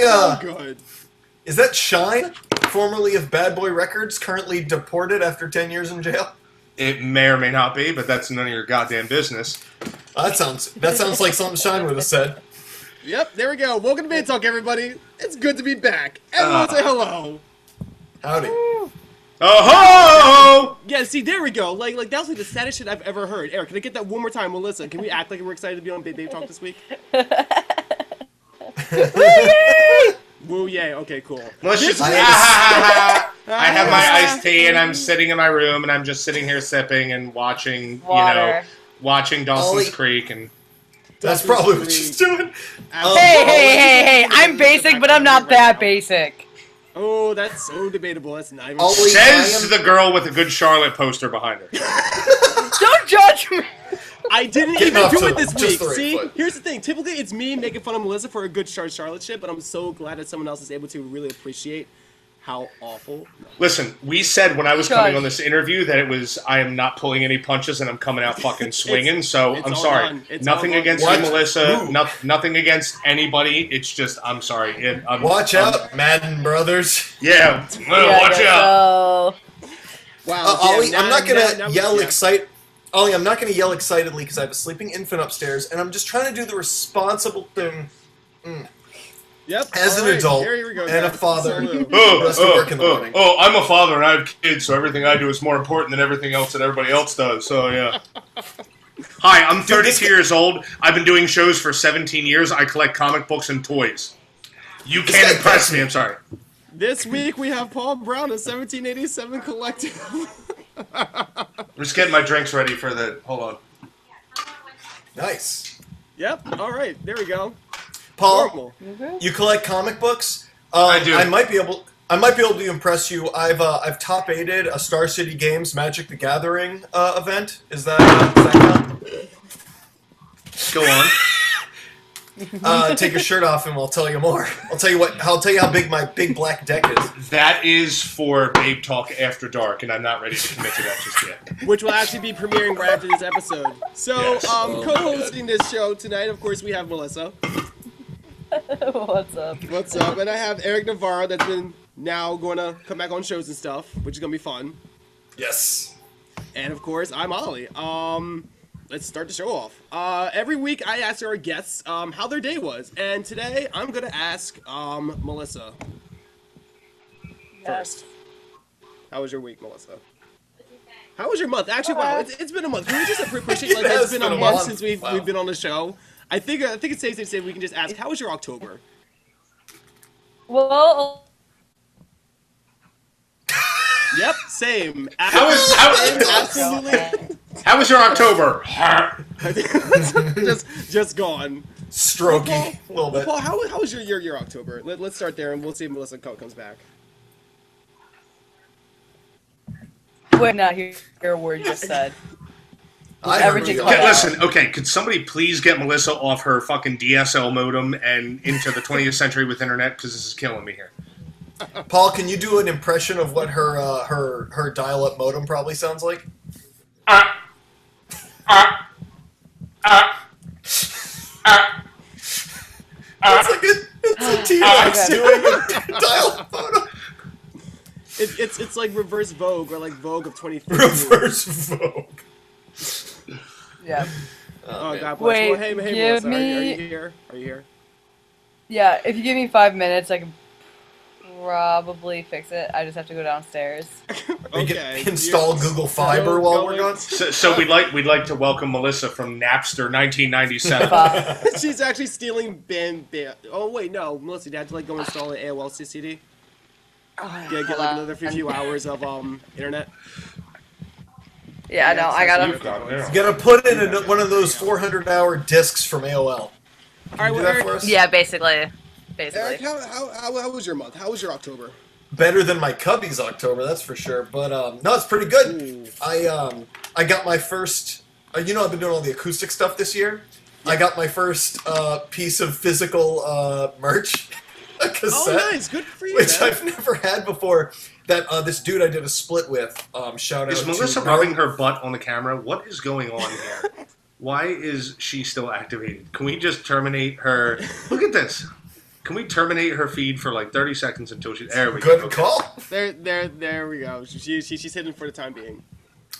doing uh So good. is that Shyne, formerly of Bad Boy Records, currently deported after 10 years in jail? It may or may not be, but that's none of your goddamn business. Uh, that sounds that sounds like something Shyne would have said. Yep, there we go. Welcome to Man Talk, everybody. It's good to be back. Everyone Ah. say hello. Howdy. Oh ho! Yeah, see, there we go. Like, like that was like the saddest shit I've ever heard. Eric, can I get that one more time, Melissa? Can we act like we're excited to be on Babe Babe Talk this week? Woo yay! Okay, cool. Let's just. I I have my iced tea and I'm sitting in my room and I'm just sitting here sipping and watching, you know, watching Dawson's Ollie. Creek and That's Dawson's probably what she's doing. Um, Absolutely. Hey, hey, hey, hey! I'm basic, but I'm not that basic. Oh, that's so debatable. That's not even. Ollie. says I am- the girl with a good Charlotte poster behind her. Don't judge me. I didn't Getting even do it this week. See, foot. here's the thing. Typically, it's me making fun of Melissa for a good Charlotte Charlotte shit, but I'm so glad that someone else is able to really appreciate how awful. Listen, we said when I was Shush. coming on this interview that it was I am not pulling any punches and I'm coming out fucking swinging. so it's I'm sorry. nothing against you, Melissa. No, nothing against anybody. It's just I'm sorry. It, I'm, Watch I'm- out, Madden Brothers. Yeah, Yeah, watch out. So, Wow. Uh, Ollie, now- I'm not gonna now- yell yeah. excite. Ollie, I'm not gonna yell excitedly because I have a sleeping infant upstairs, and I'm just trying to do the responsible thing mm, Yep. as an all right, adult here we go, and a father. Oh, oh, work in the oh, morning. oh, I'm a father and I have kids, so everything I do is more important than everything else that everybody else does. So yeah. Hi, I'm 32 years old. I've been doing shows for 17 years. I collect comic books and toys. You can't impress me. me. I'm sorry. This week we have Paul Brown, a 1787 collective. I'm just getting my drinks ready for the. Hold on. Nice, yep. All right. There we go. Paul. Normal. You collect comic books. Um, I do. I might be able. I might be able to impress you. I've uh, I've top eighted a Star City Games Magic the Gathering uh, event. Is that, uh, does that? Go on. Uh, take your shirt off and we'll tell you more. I'll tell you what. I'll tell you how big my big black deck is. That is for Babe Talk After Dark, and I'm not ready to commit to that just yet. which will actually be premiering right after this episode. So, Yes. um, co-hosting this show tonight, of course, we have Melissa. what's up? What's up? And I have Eric Navarro, that's been now going to come back on shows and stuff, which is gonna be fun. Yes. And of course, I'm Ollie. Um, let's start the show off. Uh, every week I ask our guests um, how their day was, and today I'm gonna ask um, Melissa first. How was your week, Melissa? How was your month? Actually, wow, it's, it's been a month. Can we just appreciate like It it's has been, been a a month month. since we've Wow. we've been on the show? I think I think it's safe to say we can just ask, how was your October? Well, Yep, same. How was- how- Same, absolutely. How was your October? just just gone. Strokey Paul, a little bit. Paul, how, how was your, your your October? Let, let's start there, and we'll see if Melissa co- comes back. would not hear a word you just said. I Ever heard take you. a Okay, look. listen, okay, could somebody please get Melissa off her fucking DSL modem and into the 20th century with internet? Because this is killing me here. Paul, can you do an impression of what her uh, her her dial-up modem probably sounds like? Ah. It's like a, it's a oh, T-Rex doing a dial-up modem. It, it's it's like reverse Vogue or like Vogue of 2015. Reverse Vogue. Yeah. Oh, man. God bless. Wait, well, hey, hey, give Melissa, are, you, are you here? Are you here? Yeah, if you give me five minutes, I can probably fix it. I just have to go downstairs. Okay. can install you're Google still Fiber while we're going- gone. So, so we'd like we'd like to welcome Melissa from Napster 1997. She's actually stealing band, band. Oh wait, no, Melissa, you had to like go install an AOL CCD. Yeah, get like another few, few hours of um internet. Yeah, no, I got You've to got it. You gotta put in a, one of those 400-hour discs from AOL. All right, do well, that Eric, for us? Yeah, basically. Eric, how, how, how, how was your month? How was your October? Better than my Cubbies October, that's for sure. But um, no, it's pretty good. Ooh. I um, I got my first. Uh, you know, I've been doing all the acoustic stuff this year. I got my first uh, piece of physical uh, merch, a Oh, nice, good for you. which man. I've never had before. That uh, this dude I did a split with. Um, shout out Is Melissa Mark- rubbing her butt on the camera? What is going on here? Why is she still activated? Can we just terminate her? Look at this. Can we terminate her feed for like 30 seconds until she? There we Good go. Okay. call. There, there, there we go. She, she, she's hidden for the time being.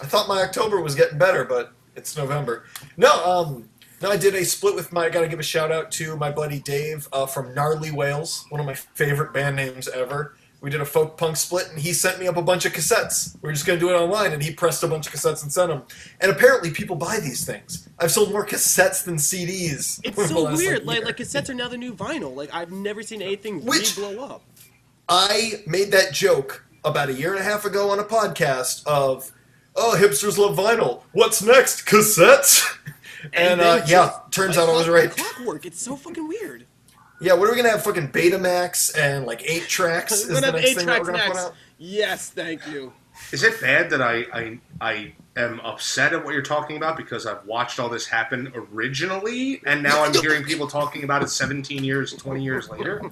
I thought my October was getting better, but it's November. No, um, no, I did a split with my. I got to give a shout out to my buddy Dave uh, from Gnarly Wales, one of my favorite band names ever. We did a folk punk split, and he sent me up a bunch of cassettes. We were just gonna do it online, and he pressed a bunch of cassettes and sent them. And apparently, people buy these things. I've sold more cassettes than CDs. It's so last, weird. Like, like cassettes are now the new vinyl. Like I've never seen anything Which- really blow up. I made that joke about a year and a half ago on a podcast of, oh, hipsters love vinyl. What's next? Cassettes? And, then uh, yeah, turns out I was right. Clockwork. It's so fucking weird. Yeah, what are we gonna have? Fucking Betamax and like eight tracks We're gonna have eight tracks next. Yes, thank you. Is it bad that I, I I am upset at what you're talking about because I've watched all this happen originally, and now I'm hearing people talking about it 17 years, 20 years later?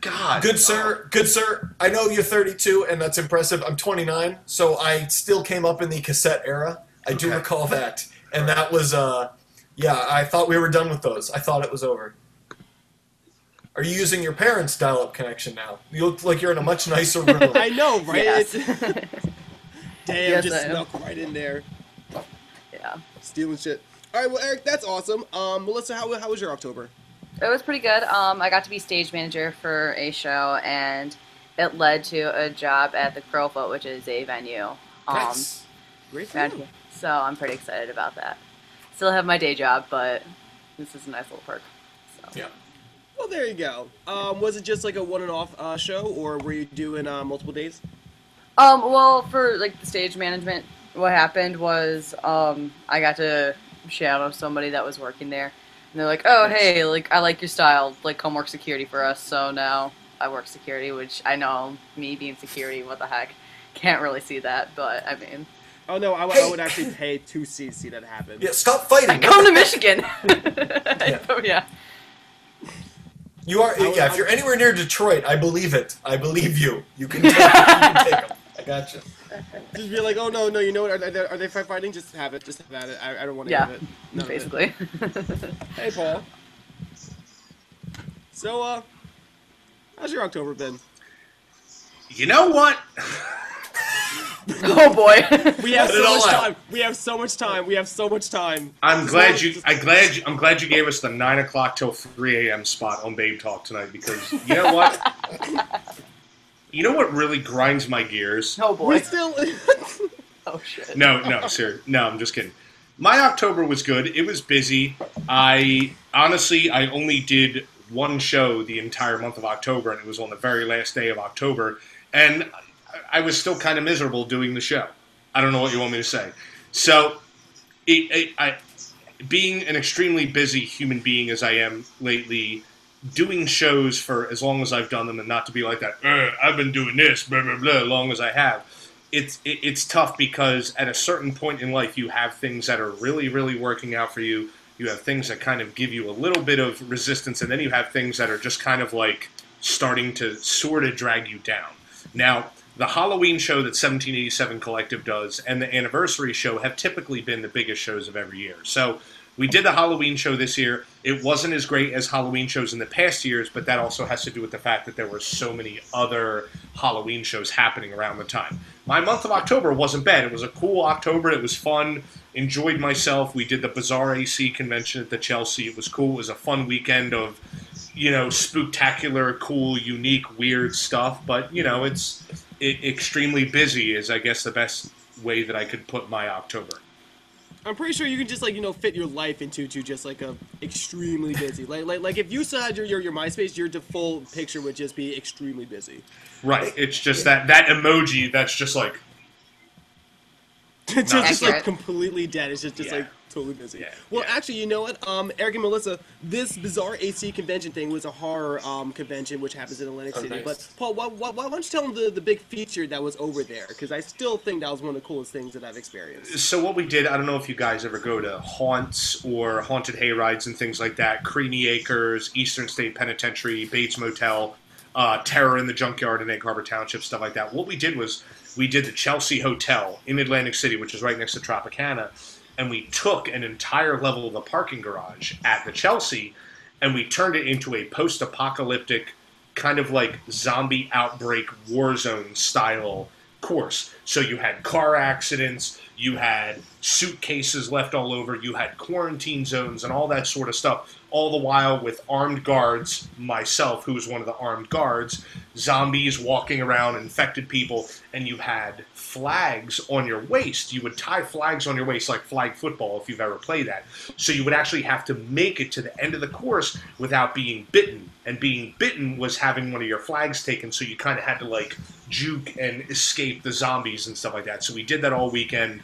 God, Good sir, good sir. I know you're 32, and that's impressive. I'm 29, so I still came up in the cassette era. I do Okay. recall that, and that was, uh, yeah. I thought we were done with those. I thought it was over. Are you using your parents' dial-up connection now? You look like you're in a much nicer room. I know, right? Yes. Damn, Yes, just I snuck right in there, yeah. stealing shit. All right, well, Eric, that's awesome. Um, Melissa, how, how was your October? It was pretty good. Um, I got to be stage manager for a show, and it led to a job at the Crofoot, which is a venue. Um, Nice. Great for you. So I'm pretty excited about that. Still have my day job, but this is a nice little perk. So. Yeah. Well, there you go. Um, was it just like a one and off uh, show, or were you doing uh, multiple days? Um, well, for like the stage management, what happened was um, I got to shadow somebody that was working there, and they're like, "Oh, hey, like I like your style. Like, come work security for us." So now I work security, which I know me being security, what the heck, can't really see that, but I mean, Oh no, I, w- Hey. I would actually pay to see see that happen. Yeah, stop fighting. I come to Michigan. Yeah. yeah. You are. Yeah, if you're anywhere near Detroit, I believe it. I believe you. You can take, you can take them. I gotcha. Just be like, oh no, no, you know what? Are they, are they fight fighting? Just have it. Just have at it. I, I don't want to Yeah, have it. None of it. Basically. Hey, Paul. So, uh, how's your October been? You know what? oh boy. We have so much time. We have so much time. We have so much time. I'm Just glad you. I glad you, I'm glad you gave us the nine o'clock till three a.m. spot on Babe Talk tonight because you know what? you know what really grinds my gears? oh We're boy. still. Oh shit. No, no, sir. No, I'm just kidding. My October was good. It was busy. I honestly, I only did one show the entire month of October, and it was on the very last day of October, and I- was still kind of miserable doing the show. I don't know what you want me to say. So, it, it, I, being an extremely busy human being as I am lately, doing shows for as long as I've done them, and not to be like that. "Uh, I've been doing this, blah blah blah, as long as I have it's it, it's tough because at a certain point in life you have things that are really really working out for you you have things that kind of give you a little bit of resistance and then you have things that are just kind of like starting to sort of drag you down now the halloween show that 1787 collective does and the anniversary show have typically been the biggest shows of every year so we did the Halloween show this year. It wasn't as great as Halloween shows in the past years, but that also has to do with the fact that there were so many other Halloween shows happening around the time. My month of October wasn't bad. It was a cool October. It was fun. Enjoyed myself. We did the Bizarre AC convention at the Chelsea. It was cool. It was a fun weekend of, you know, spectacular, cool, unique, weird stuff. But you know, it's it, extremely busy. Is I guess the best way that I could put my October. I'm pretty sure you can just like you know fit your life into to just like a extremely busy. Like like like if you saw your your, your MySpace, your default picture would just be extremely busy. Right. It's just that that emoji that's just like just, just like completely dead. It's just just Yeah. like totally busy. Yeah, Well, yeah. actually, you know what? Um, Eric and Melissa, this bizarre AC convention thing was a horror um convention which happens in Atlantic Oh, City. nice. But Paul, why, why, why don't you tell them the, the big feature that was over there? Because I still think that was one of the coolest things that I've experienced. so what we did i don't know if you guys ever go to haunts or haunted hayrides and things like that creamy acres eastern state penitentiary bates motel uh, terror in the junkyard in egg harbor township stuff like that what we did was we did the chelsea hotel in atlantic city which is right next to tropicana and we took an entire level of the parking garage at the chelsea and we turned it into a post-apocalyptic kind of like zombie outbreak warzone style course. So you had car accidents, you had suitcases left all over, you had quarantine zones and all that sort of stuff. All the while with armed guards, myself, who was one of the armed guards, zombies walking around, infected people, and you had flags on your waist. You would tie flags on your waist like flag football if you've ever played that. So you would actually have to make it to the end of the course without being bitten. And being bitten was having one of your flags taken, so you kind of had to like juke and escape the zombies and stuff like that. So we did that all weekend.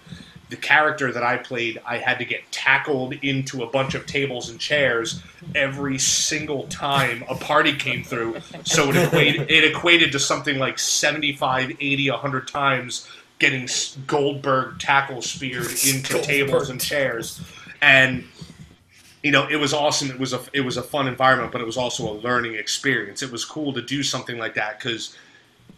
The character that I played, I had to get tackled into a bunch of tables and chairs every single time a party came through. So it equated, it equated to something like 75, 80, 100 times getting Goldberg tackle speared into Goldberg. tables and chairs. And you know, it was awesome. It was a it was a fun environment, but it was also a learning experience. It was cool to do something like that because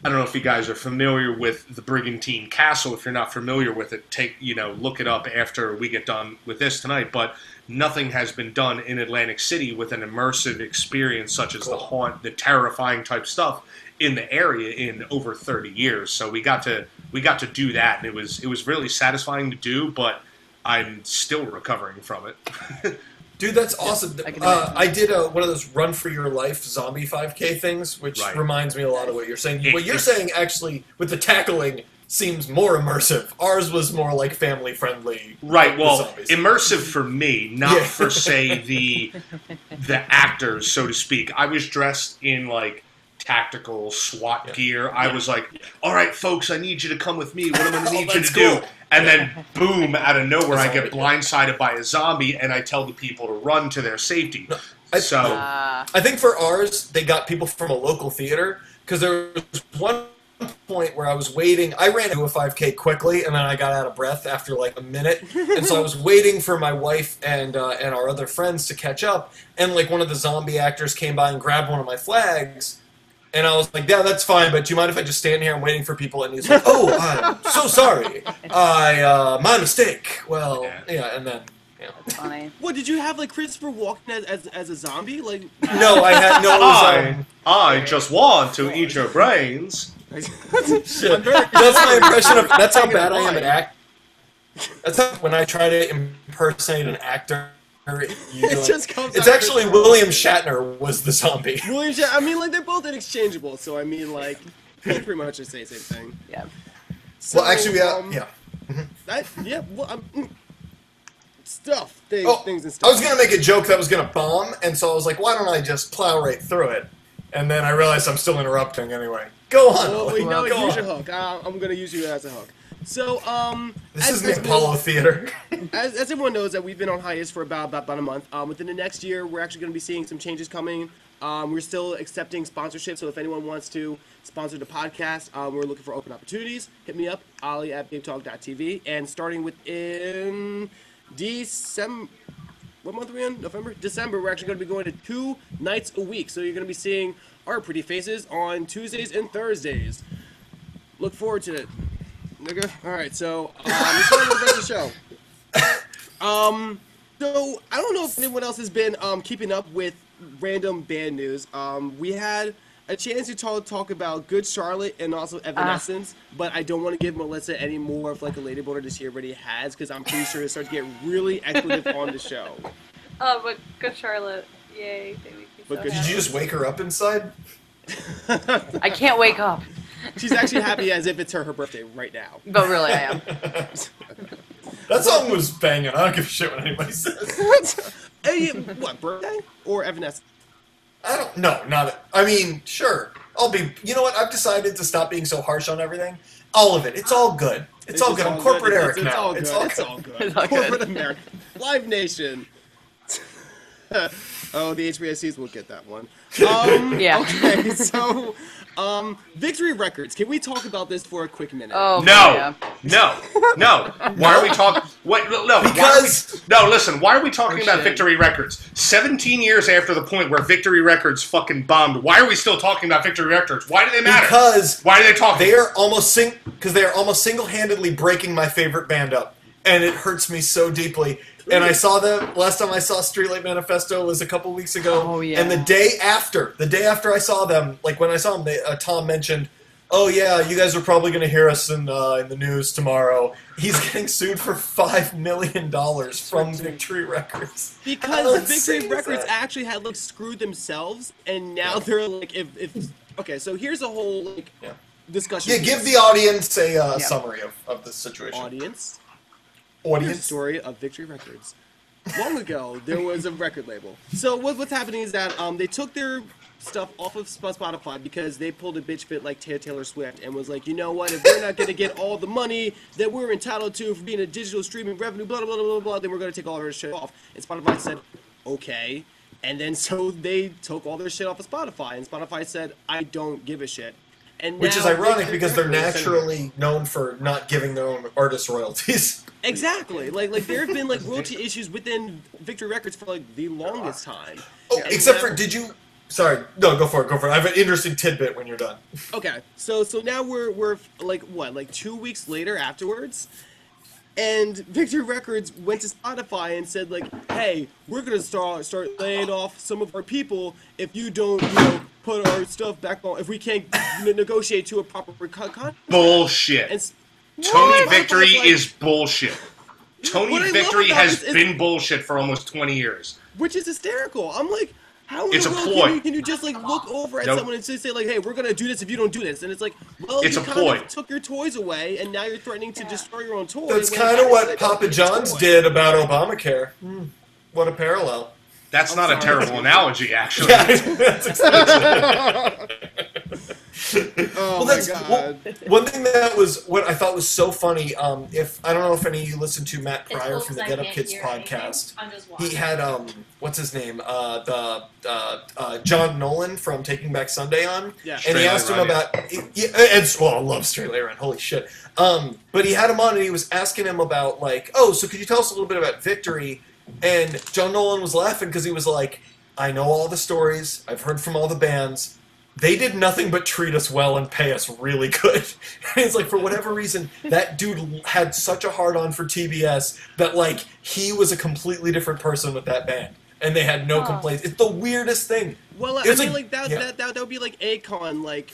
I don't know if you guys are familiar with the Brigantine Castle. If you're not familiar with it, take you know look it up after we get done with this tonight. But nothing has been done in Atlantic City with an immersive experience such as the haunt, the terrifying type stuff in the area in over 30 years. So we got to we got to do that, and it was it was really satisfying to do. But I'm still recovering from it. Dude, that's awesome. I uh. I did a, one of those run for your life zombie 5K things, which Right. reminds me a lot of what you're saying. It- what you're saying actually with the tackling seems more immersive. Ours was more like family friendly. Right. Well, zombies. immersive for me, not Yeah. for say the the actors, so to speak. I was dressed in like tactical SWAT Yeah. gear. I was like, "All right, folks, I need you to come with me. What am I going to Oh, need you that's to do?" cool. And then, boom! Out of nowhere, I get blindsided by a zombie, and I tell the people to run to their safety. I- so, Ah. I think for ours, they got people from a local theater because there was one point where I was waiting. I ran into a 5K quickly, and then I got out of breath after like a minute, and so I was waiting for my wife and uh, and our other friends to catch up. And like one of the zombie actors came by and grabbed one of my flags. And I was like, "Yeah, that's fine, but do you mind if I just stand here? I'm waiting for people." And he's like, "Oh, I'm so sorry. I uh, my mistake." Well, Yeah. yeah, and then yeah. Funny. What did you have like Christopher Walken as, as, as a zombie? Like no, I had no. I, I just want to eat your brains. Shit. I'm very- That's my impression of. That's how bad I am at act. That's how, when I try to impersonate an actor. You It just comes It's actually Christopher William Shatner was the zombie. William Shat- I mean, like they're both interchangeable, so I mean, like they pretty much just say the same thing. Yeah. So, well, actually, yeah, um, yeah. I, yeah. Well, I'm, mm, stuff, things, Oh, things and stuff. I was gonna make a joke that was gonna bomb, and so I was like, "Why don't I just plow right through it?" And then I realized I'm still interrupting anyway. Go on. Well, wait, no, go use on. your hook. Uh, I'm gonna use you as a hook. So, um, This is the Apollo Theater. as, as everyone knows, that we've been on hiatus for about about, about a month. Um, within the next year, we're actually going to be seeing some changes coming. Um, we're still accepting sponsorships, so if anyone wants to sponsor the podcast, um, we're looking for open opportunities. Hit me up, Ali at BigTalk.tv, and starting within December. What month are we in? November? December, we're actually going to be going to two nights a week. So you're going to be seeing our pretty faces on Tuesdays and Thursdays. Look forward to it. Nigga. Alright, so um, let's start the rest of the show. Um, so I don't know if anyone else has been um, keeping up with random band news. Um, we had a chance to talk, talk about Good Charlotte and also Evanescence, but I don't want to give Melissa any more of like a lady boner that she already has because I'm pretty sure it starts to get really expletive on the show. Oh, but good Charlotte. Yay, they make me But so Did happy. you just wake her up inside? I can't wake up, She's actually happy as if it's her her birthday right now. but really I am. That song was banging. I don't give a shit what anybody says. Hey, what birthday or Evanescence? I don't. No, not. I mean, sure. I'll be. You know what? I've decided to stop being so harsh on everything. All of it. It's all good. It's, all good. I'm corporate It's- Eric it's, now. all good. It's all It's good. all good. It's all good. corporate America. Live Nation. oh, the HBICs will get that one. Um, Yeah. Okay, so um, Victory Records. Can we talk about this for a quick minute? Oh No, yeah. no, no. Why are we talking? What? no. no, Because- we, no, listen. Why are we talking Oh, about shit. Victory Records? Seventeen years after the point where Victory Records fucking bombed. Why are we still talking about Victory Records? Why do they matter? Because why do they talk? they are almost sing because they are almost single-handedly breaking my favorite band up. and it hurts me so deeply. And I saw them last time I saw Streetlight Manifesto was a couple weeks ago. Oh, yeah. And the day after, the day after I saw them, like when I saw them, they, uh, Tom mentioned, "Oh yeah, you guys are probably going to hear us in uh, in the news tomorrow." He's getting sued for five million dollars from Victory Records. Because Victory Records that? actually had like screwed themselves, and now they're like, if if okay, so here's a whole like Yeah. discussion. Yeah, give the audience a uh, Yeah. summary of, of the situation. audience. Audience. story of Victory Records. Long ago, there was a record label. So what, what's happening is that um, they took their stuff off of Spotify because they pulled a bitch fit like Taylor Swift and was like, you know what? If we're not going to get all the money that we're entitled to for being a digital streaming revenue, blah blah blah blah blah, then we're going to take all of our shit off. And Spotify said, okay. And then so they took all their shit off of Spotify, and Spotify said, I don't give a shit. And Which is ironic because they're naturally known for not giving their own artist royalties. Exactly. Like like there have been like royalty issues within Victory Records for like the longest time. Oh, And except now- for did you? Sorry, no, go for it. Go for it. I have an interesting tidbit when you're done. Okay. So so now we're we're like what like two weeks later afterwards, and Victory Records went to Spotify and said like, hey, we're gonna start start laying off some of our people if you don't you know put our stuff back on if we can't n- negotiate to a proper cut contract. Bullshit. And s- Tony What? Victory Like- is bullshit. Tony What I love Victory has is- been bullshit for almost 20 years. which is hysterical. I'm like, how in It's the a world ploy. Can, you, can you just like look over at Nope. someone and just say like, hey, we're gonna do this if you don't do this? And it's like, well, It's you a kind ploy. of took your toys away, and now you're threatening to destroy your own toys." That's kind of what Papa John's did about Obamacare. Hmm. What a parallel. That's I'm not a terrible analogy, actually. Yeah, that's. Oh Well, my that's god. well, one thing that was what I thought was so funny. Um, if I don't know if any of you listened to Matt It's Pryor cool from the 'cause I Get Up Kids podcast. He had um, what's his name? Uh, the uh, uh, John Nolan from Taking Back Sunday on, Yeah. and Straight he asked him Run, about yeah, and well, I love Straight Outta Run. Holy shit! Um, but he had him on, and he was asking him about like, oh, so could you tell us a little bit about Victory? And John Nolan was laughing because he was like, I know all the stories. I've heard from all the bands. They did nothing but treat us well and pay us really good. And it's like for whatever reason, that dude had such a hard on for TBS that like he was a completely different person with that band, and they had no Huh. complaints. It's the weirdest thing. Well, I mean, like- like, that, yeah. that, that that would be like Akon like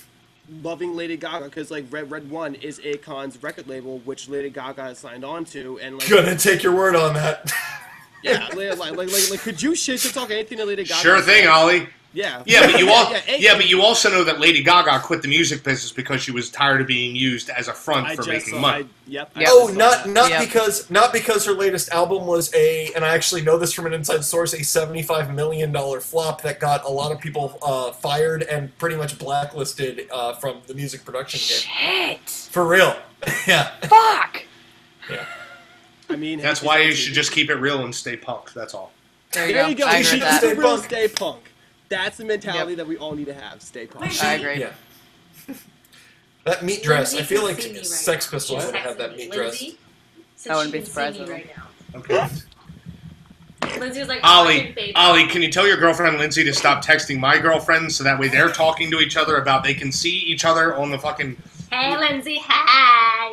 loving Lady Gaga because like Red Red One is Akon's record label, which Lady Gaga has signed on to, and like Gonna take your word on that. yeah, like like, like like like could you shit talk anything to Lady Gaga? Sure thing, Ollie. Yeah. Yeah, but you all Yeah, Akon- yeah, but you also know that Lady Gaga quit the music business because she was tired of being used as a front I for making saw, money. I, yep. Yep. Oh, not not Yeah. because not because her latest album was a, and I actually know this from an inside source, a seventy-five million dollar flop that got a lot of people uh, fired and pretty much blacklisted uh, from the music production game. Shit. For real, yeah. Fuck. I mean, That's why you should just keep it real and stay punk. That's all. There you There go. you go. I You should with keep that. it real, Stay stay punk. That's the mentality Yep. that we all need to have. Stay punk. I agree. Yeah. That meat dress. I feel like right Sex. Pistols She's would have texting that meat dress. Lindsay said I wouldn't be can surprised see at me all. right now. Okay. Lindsay was like, "Oh, Ollie. Ollie, can you tell your girlfriend Lindsay to stop texting my girlfriend so that way they're talking to each other about they can see each other on the fucking. Hey, Lindsay. Hey.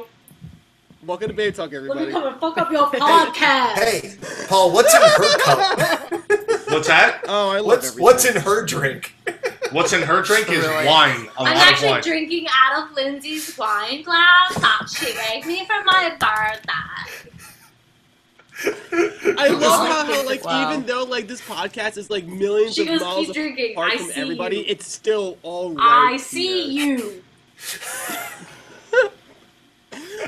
Welcome to Baby Talk, everybody. Let me everybody. come and fuck up your podcast. Hey, Paul, what's in her cup? What's that? Oh, I love What's everything. what's in her drink? What's in her drink is Really? wine. A I'm lot of actually wine. drinking out of Lindsay's wine glass that she gave me for my birthday. I love how, how like Wow. even though like this podcast is like millions She of goes, miles keep drinking. apart I from see everybody, you. it's still all right. I see here. you.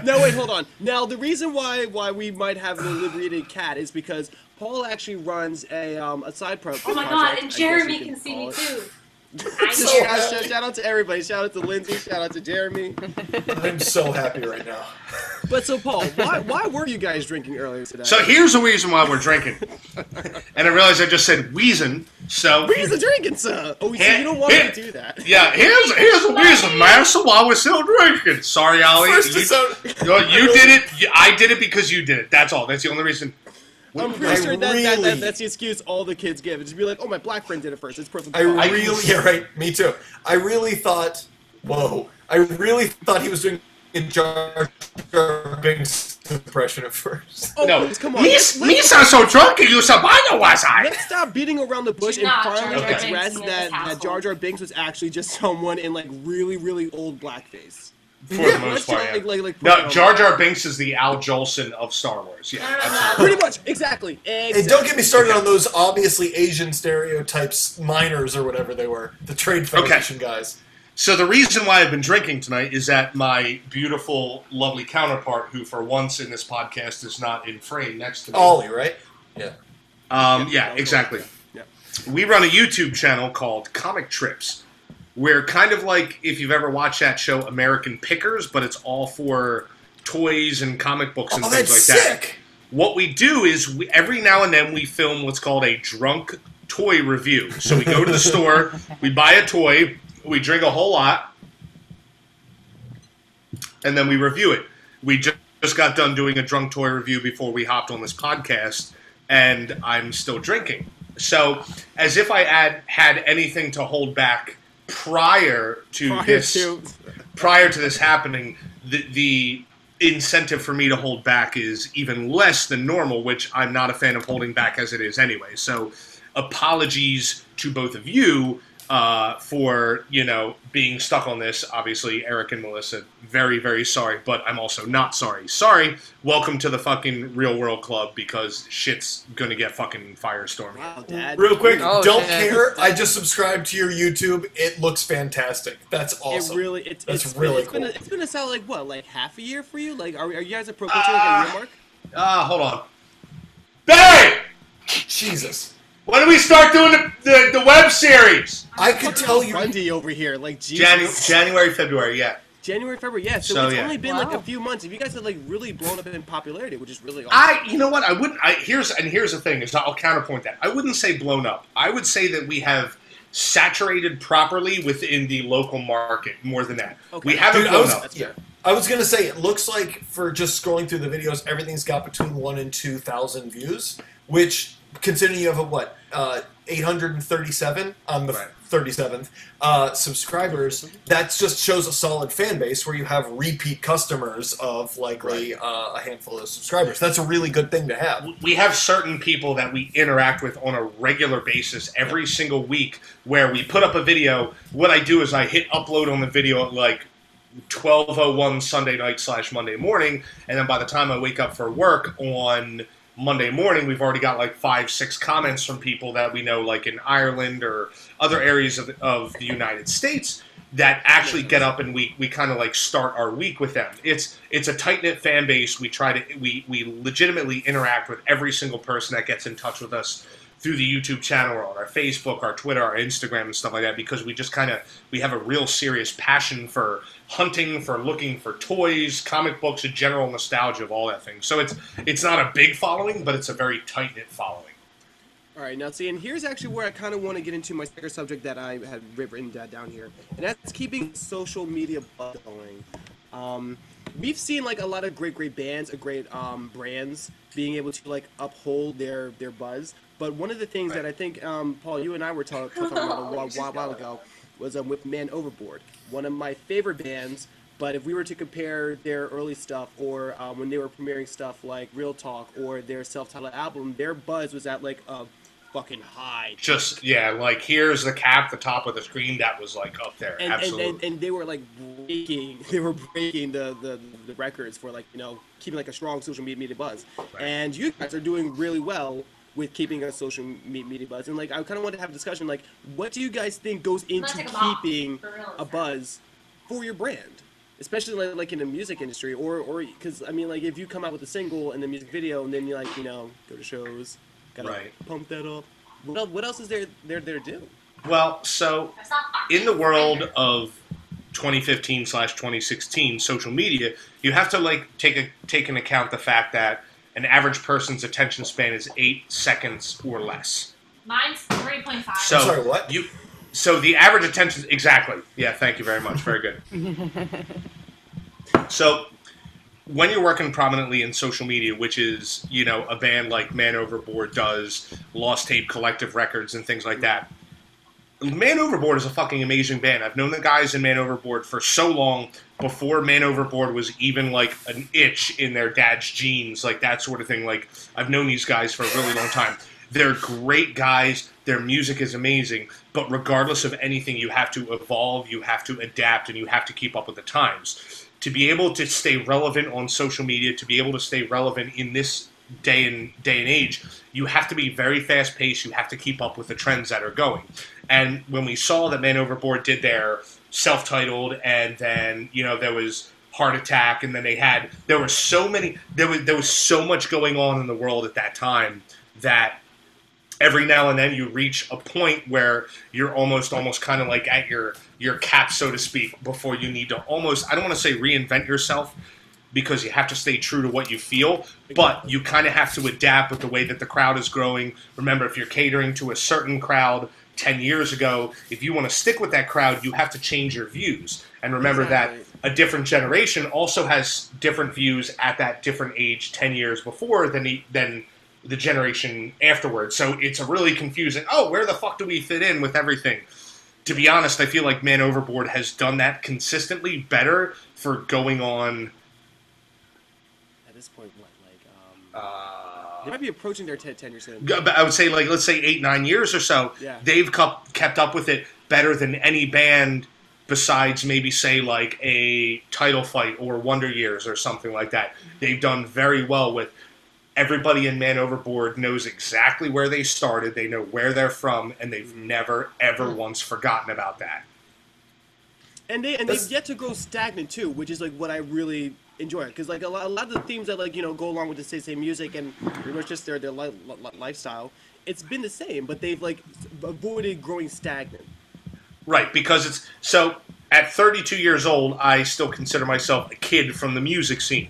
No, wait, hold on. Now the reason why why we might have an inebriated cat is because Paul actually runs a um a side pro. Oh my project, god, and Jeremy can see me it. too. I So So shout, shout- shout out to everybody. Shout out to Lindsay. Shout out to Jeremy. I'm so happy right now. But so Paul, why why were you guys drinking earlier today? So here's the reason why we're drinking. and I realized I just said wheezing. So Where's the drinking, sir? Oh, so you don't want me to do that. yeah, here's here's the reason, man. So why we're still drinking? Sorry, Ollie. First you, episode. you, you did it. I did it because you did it. That's all. That's the only reason. I'm I pretty sure that, that, really- that that's the excuse all the kids give. It's just be like, oh, my black friend did it first. It's perfect. I really, yeah, right. Me too. I really thought, whoa. I really thought he was doing a Jar Jar Binks impression at first. Oh, no, please, come on. me, Let's, me sound so drunk. You sabano was I? let's stop beating around the bush and finally Jar Jar address Binks in this that, that. Jar Jar Binks was actually just someone in like really, really old blackface. For Yeah, the most part, try, yeah. like, like, like, No, Jar. Jar Binks is the Al Jolson of Star Wars. Yeah, absolutely. Pretty much, exactly. exactly. And don't get me started on those obviously Asian stereotypes, miners or whatever they were, the Trade Federation guys. So the reason why I've been drinking tonight is that my beautiful, lovely counterpart, who for once in this podcast is not in frame next to me. Ollie, right? Yeah. Um, Yeah, yeah, exactly. Yeah. We run a YouTube channel called Comic Trips, where kind of like if you've ever watched that show American Pickers, but it's all for toys and comic books and Oh, things like that. What we do is we, every now and then we film what's called a drunk toy review. So we go to the store, we buy a toy, we drink a whole lot, and then we review it. We ju- just got done doing a drunk toy review before we hopped on this podcast, and I'm still drinking. So, as if I had had anything to hold back prior to Prior this to- prior to this happening, the, the incentive for me to hold back is even less than normal, which I'm not a fan of holding back as it is anyway. So, apologies to both of you uh, for you know being stuck on this. Obviously, Eric and Melissa, very very sorry, but I'm also not sorry. Sorry. Welcome to the fucking real world club because shit's gonna get fucking firestorm. Wow, Dad. Real quick, Oh, don't shit. care. I just subscribed to your YouTube. It looks fantastic. That's awesome. It really, it's, That's it's really it's been a, cool. it's been a solid like what, like half a year for you? Like, are, are you guys approaching like a year mark? Ah, hold on. Barry, Jesus. When do we start doing the, the, the web series? I could tell you. Grundy over here, like Jesus. Janu- January, February, yeah. January, February, yeah. So, So, it's yeah. only been like a few months. If you guys have like really blown up in popularity, which is really awesome. I, you know what? I wouldn't. I here's and here's the thing is I'll counterpoint that. I wouldn't say blown up. I would say that we have saturated properly within the local market more than that. Okay. We haven't Dude, I blown was, up. That's yeah. fair. I was gonna say it looks like for just scrolling through the videos, everything's got between one and two thousand views, which considering you have a what uh, eight hundred and thirty-seven on the Right. thirty-seventh uh, subscribers, that just shows a solid fan base where you have repeat customers of likely uh, a handful of subscribers. That's a really good thing to have. we have certain people that we interact with on a regular basis every single week where we put up a video what i do is i hit upload on the video at like 1201 sunday night slash monday morning and then by the time i wake up for work on monday morning we've already got like five six comments from people that we know like in ireland or other areas of, of the united states that actually get up and we, we kind of like start our week with them. It's it's a tight knit fan base. We try to we we legitimately interact with every single person that gets in touch with us through the YouTube channel or on our Facebook, our Twitter, our Instagram, and stuff like that because we just kind of we have a real serious passion for hunting, for looking for toys, comic books, a general nostalgia of all that thing. So it's it's not a big following, but it's a very tight knit following. All right, now see, and here's actually where I kind of want to get into my second subject that I had written down here, and that's keeping social media going. Um, we've seen like a lot of great, great bands, a great um, brands being able to like uphold their their buzz. But one of the things that I think, um, Paul, you and I were ta- talking about a while, while, while ago was um, with Man Overboard, one of my favorite bands. But if we were to compare their early stuff, or um, when they were premiering stuff like Real Talk or their self-titled album, their buzz was at like a fucking high. Just yeah, like here's the cap, the top of the screen that was like up there. and, and, Absolutely. and, and they were like breaking they were breaking the, the, the records for like you know keeping like a strong social media, media buzz Right. and you guys are doing really well with keeping a social me- media buzz. And like i kind of want to have a discussion like what do you guys think goes into a keeping For a buzz for your brand? Especially like, like in the music industry or or because i mean like if you come out with a single and the music video and then you like you know go to shows gotta Right. pump that up. What else, what else is there there there to do? Well, so That's not fine. in the world of 2015 slash 2016 social media, you have to like take a take into account the fact that an average person's attention span is eight seconds or less. Mine's 3.5. So I'm sorry, what? you so the average attention exactly. Yeah, thank you very much. Very good. so when you're working prominently in social media, which is you know a band like Man Overboard does, Lost Tape Collective Records, and things like that, Man Overboard is a fucking amazing band. I've known the guys in Man Overboard for so long before Man Overboard was even like an itch in their dad's jeans, like that sort of thing. Like I've known these guys for a really long time. They're great guys. Their music is amazing, but regardless of anything, you have to evolve, you have to adapt, and you have to keep up with the times. To be able to stay relevant on social media, to be able to stay relevant in this day and day and age, you have to be very fast paced. You have to keep up with the trends that are going. And when we saw that Man Overboard did their self titled, and then you know there was Heart Attack, and then they had there were so many there was there was so much going on in the world at that time that every now and then you reach a point where you're almost almost kind of like at your your cap so to speak before you need to almost I don't want to say reinvent yourself because you have to stay true to what you feel, but you kind of have to adapt with the way that the crowd is growing. Remember, if you're catering to a certain crowd 10 years ago, if you want to stick with that crowd, you have to change your views. And remember Exactly. that a different generation also has different views at that different age 10 years before than the, than the generation afterwards. So it's a really confusing, oh, where the fuck do we fit in with everything? To be honest, I feel like Man Overboard has done that consistently better for going on At this point, what like um, uh, they might be approaching their 10, 10 years soon. I would say like let's say eight nine years or so. Yeah. They've kept kept up with it better than any band besides maybe say like a Title Fight or Wonder Years or something like that. Mm-hmm. They've done very well with. Everybody in Man Overboard knows exactly where they started. They know where they're from, and they've mm-hmm. never ever mm-hmm. once forgotten about that. and they and That's- they've yet to go stagnant too, which is like what I really enjoy. it Because like a lot, a lot of the themes that like you know go along with the same, same music and pretty much just their their li- li- lifestyle, it's been the same, but they've like avoided growing stagnant. Right, because it's so at 32 years old, I still consider myself a kid from the music scene.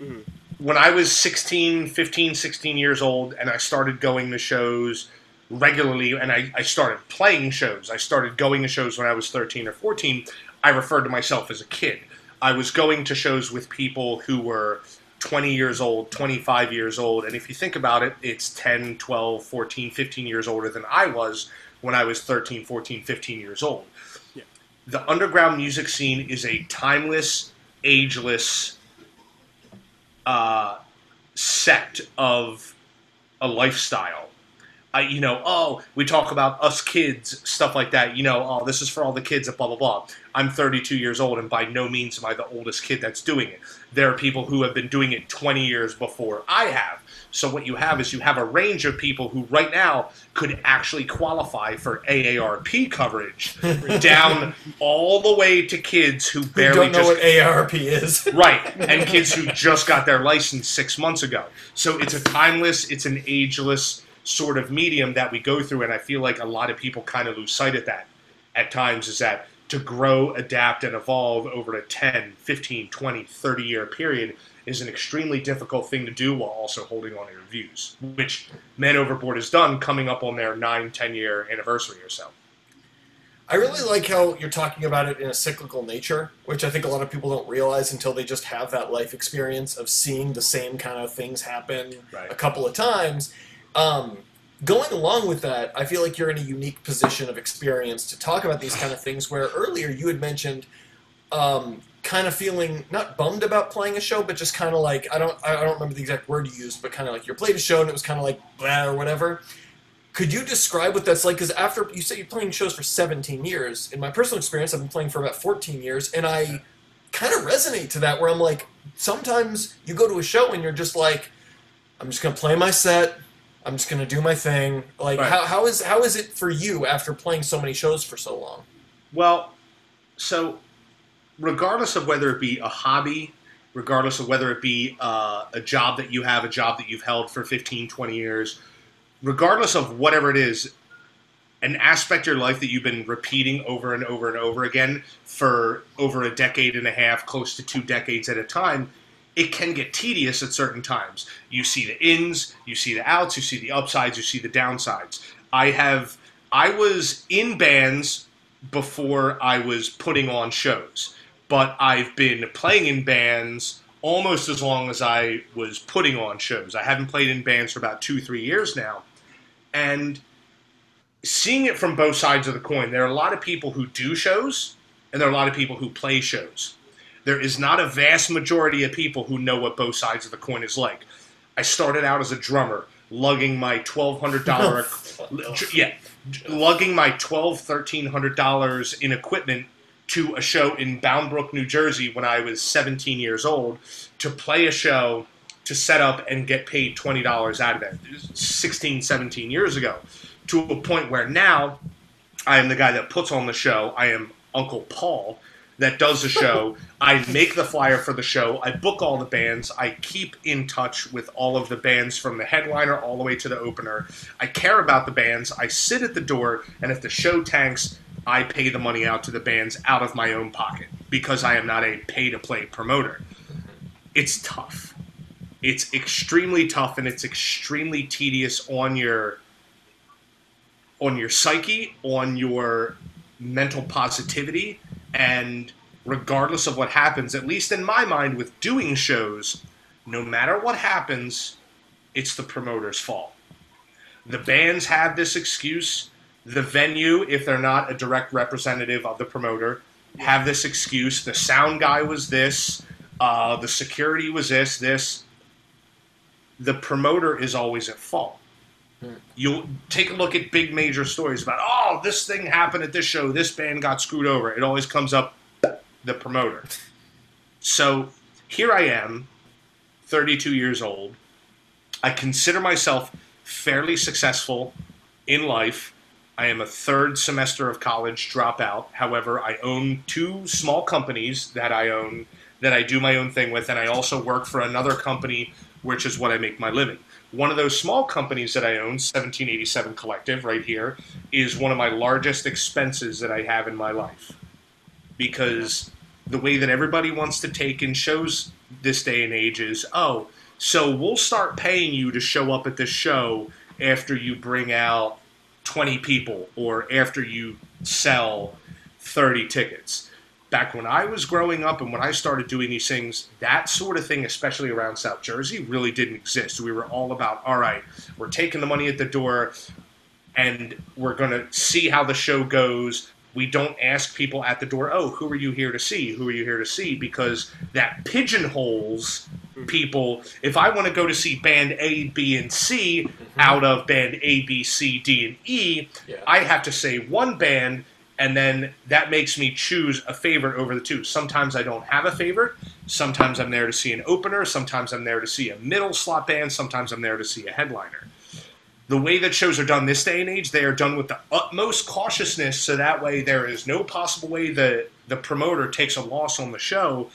Mm-hmm. When I was 16, 15, 16 years old, and I started going to shows regularly, and I, I started playing shows, I started going to shows when I was 13 or 14, I referred to myself as a kid. I was going to shows with people who were 20 years old, 25 years old, and if you think about it, it's 10, 12, 14, 15 years older than I was when I was 13, 14, 15 years old. Yeah. The underground music scene is a timeless, ageless uh, sect of a lifestyle. I, you know, oh, we talk about us kids, stuff like that. You know, oh, this is for all the kids, blah blah blah. I'm 32 years old, and by no means am I the oldest kid that's doing it. There are people who have been doing it 20 years before I have. So what you have is you have a range of people who right now could actually qualify for AARP coverage, down all the way to kids who Who barely don't know just what AARP is. Right, and kids who just got their license six months ago. So it's a timeless, it's an ageless sort of medium that we go through, and I feel like a lot of people kind of lose sight of that at times is that to grow, adapt, and evolve over a 10, 15, 20, 30 year period is an extremely difficult thing to do while also holding on to your views, which Man Overboard has done coming up on their 9, 10 year anniversary or so. I really like how you're talking about it in a cyclical nature, which I think a lot of people don't realize until they just have that life experience of seeing the same kind of things happen Right. a couple of times. Um, going along with that, I feel like you're in a unique position of experience to talk about these kind of things. Where earlier you had mentioned um, kind of feeling not bummed about playing a show, but just kind of like I don't I don't remember the exact word you used, but kind of like you played a show and it was kind of like blah or whatever. Could you describe what that's like? Because after you say you're playing shows for 17 years, in my personal experience, I've been playing for about 14 years, and I kind of resonate to that. Where I'm like, sometimes you go to a show and you're just like, I'm just gonna play my set. I'm just gonna do my thing. Like, Right. how, how is how is it for you after playing so many shows for so long? Well, so regardless of whether it be a hobby, regardless of whether it be uh, a job that you have, a job that you've held for 15, 20 years, regardless of whatever it is, an aspect of your life that you've been repeating over and over and over again for over a decade and a half, close to two decades at a time, it can get tedious at certain times. You see the ins, you see the outs, you see the upsides, you see the downsides. I have, I was in bands before I was putting on shows, but I've been playing in bands almost as long as I was putting on shows. I haven't played in bands for about two, three years now. And seeing it from both sides of the coin, there are a lot of people who do shows, and there are a lot of people who play shows. There is not a vast majority of people who know what both sides of the coin is like. I started out as a drummer, lugging my twelve hundred dollar, yeah, lugging my twelve thirteen hundred dollars in equipment to a show in Bound Brook, New Jersey, when I was seventeen years old, to play a show, to set up and get paid twenty dollars out of it. 16, 17 years ago, to a point where now I am the guy that puts on the show. I am Uncle Paul that does the show. I make the flyer for the show. I book all the bands. I keep in touch with all of the bands from the headliner all the way to the opener. I care about the bands. I sit at the door, and if the show tanks, I pay the money out to the bands out of my own pocket because I am not a pay to play promoter. It's tough. It's extremely tough and it's extremely tedious on your on your psyche, on your mental positivity, and regardless of what happens, at least in my mind, with doing shows, no matter what happens, it's the promoter's fault. The bands have this excuse. The venue, if they're not a direct representative of the promoter, have this excuse. The sound guy was this. Uh, the security was this. This. The promoter is always at fault. You'll take a look at big major stories about, oh, this thing happened at this show, this band got screwed over. It always comes up the promoter. So here I am, 32 years old. I consider myself fairly successful in life. I am a third semester of college dropout. However, I own two small companies that I own that I do my own thing with, and I also work for another company, which is what I make my living. One of those small companies that I own, 1787 Collective, right here, is one of my largest expenses that I have in my life. Because the way that everybody wants to take in shows this day and age is, oh, so we'll start paying you to show up at this show after you bring out 20 people or after you sell 30 tickets back when I was growing up and when I started doing these things, that sort of thing, especially around South Jersey, really didn't exist. We were all about, all right, we're taking the money at the door and we're going to see how the show goes. We don't ask people at the door, oh, who are you here to see? Who are you here to see? Because that pigeonholes people. If I want to go to see band A, B, and C mm-hmm. out of band A, B, C, D, and E, yeah. I have to say one band and then that makes me choose a favorite over the two. Sometimes I don't have a favorite. Sometimes I'm there to see an opener. Sometimes I'm there to see a middle slot band. Sometimes I'm there to see a headliner. The way that shows are done this day and age, they are done with the utmost cautiousness, so that way there is no possible way that the promoter takes a loss on the show.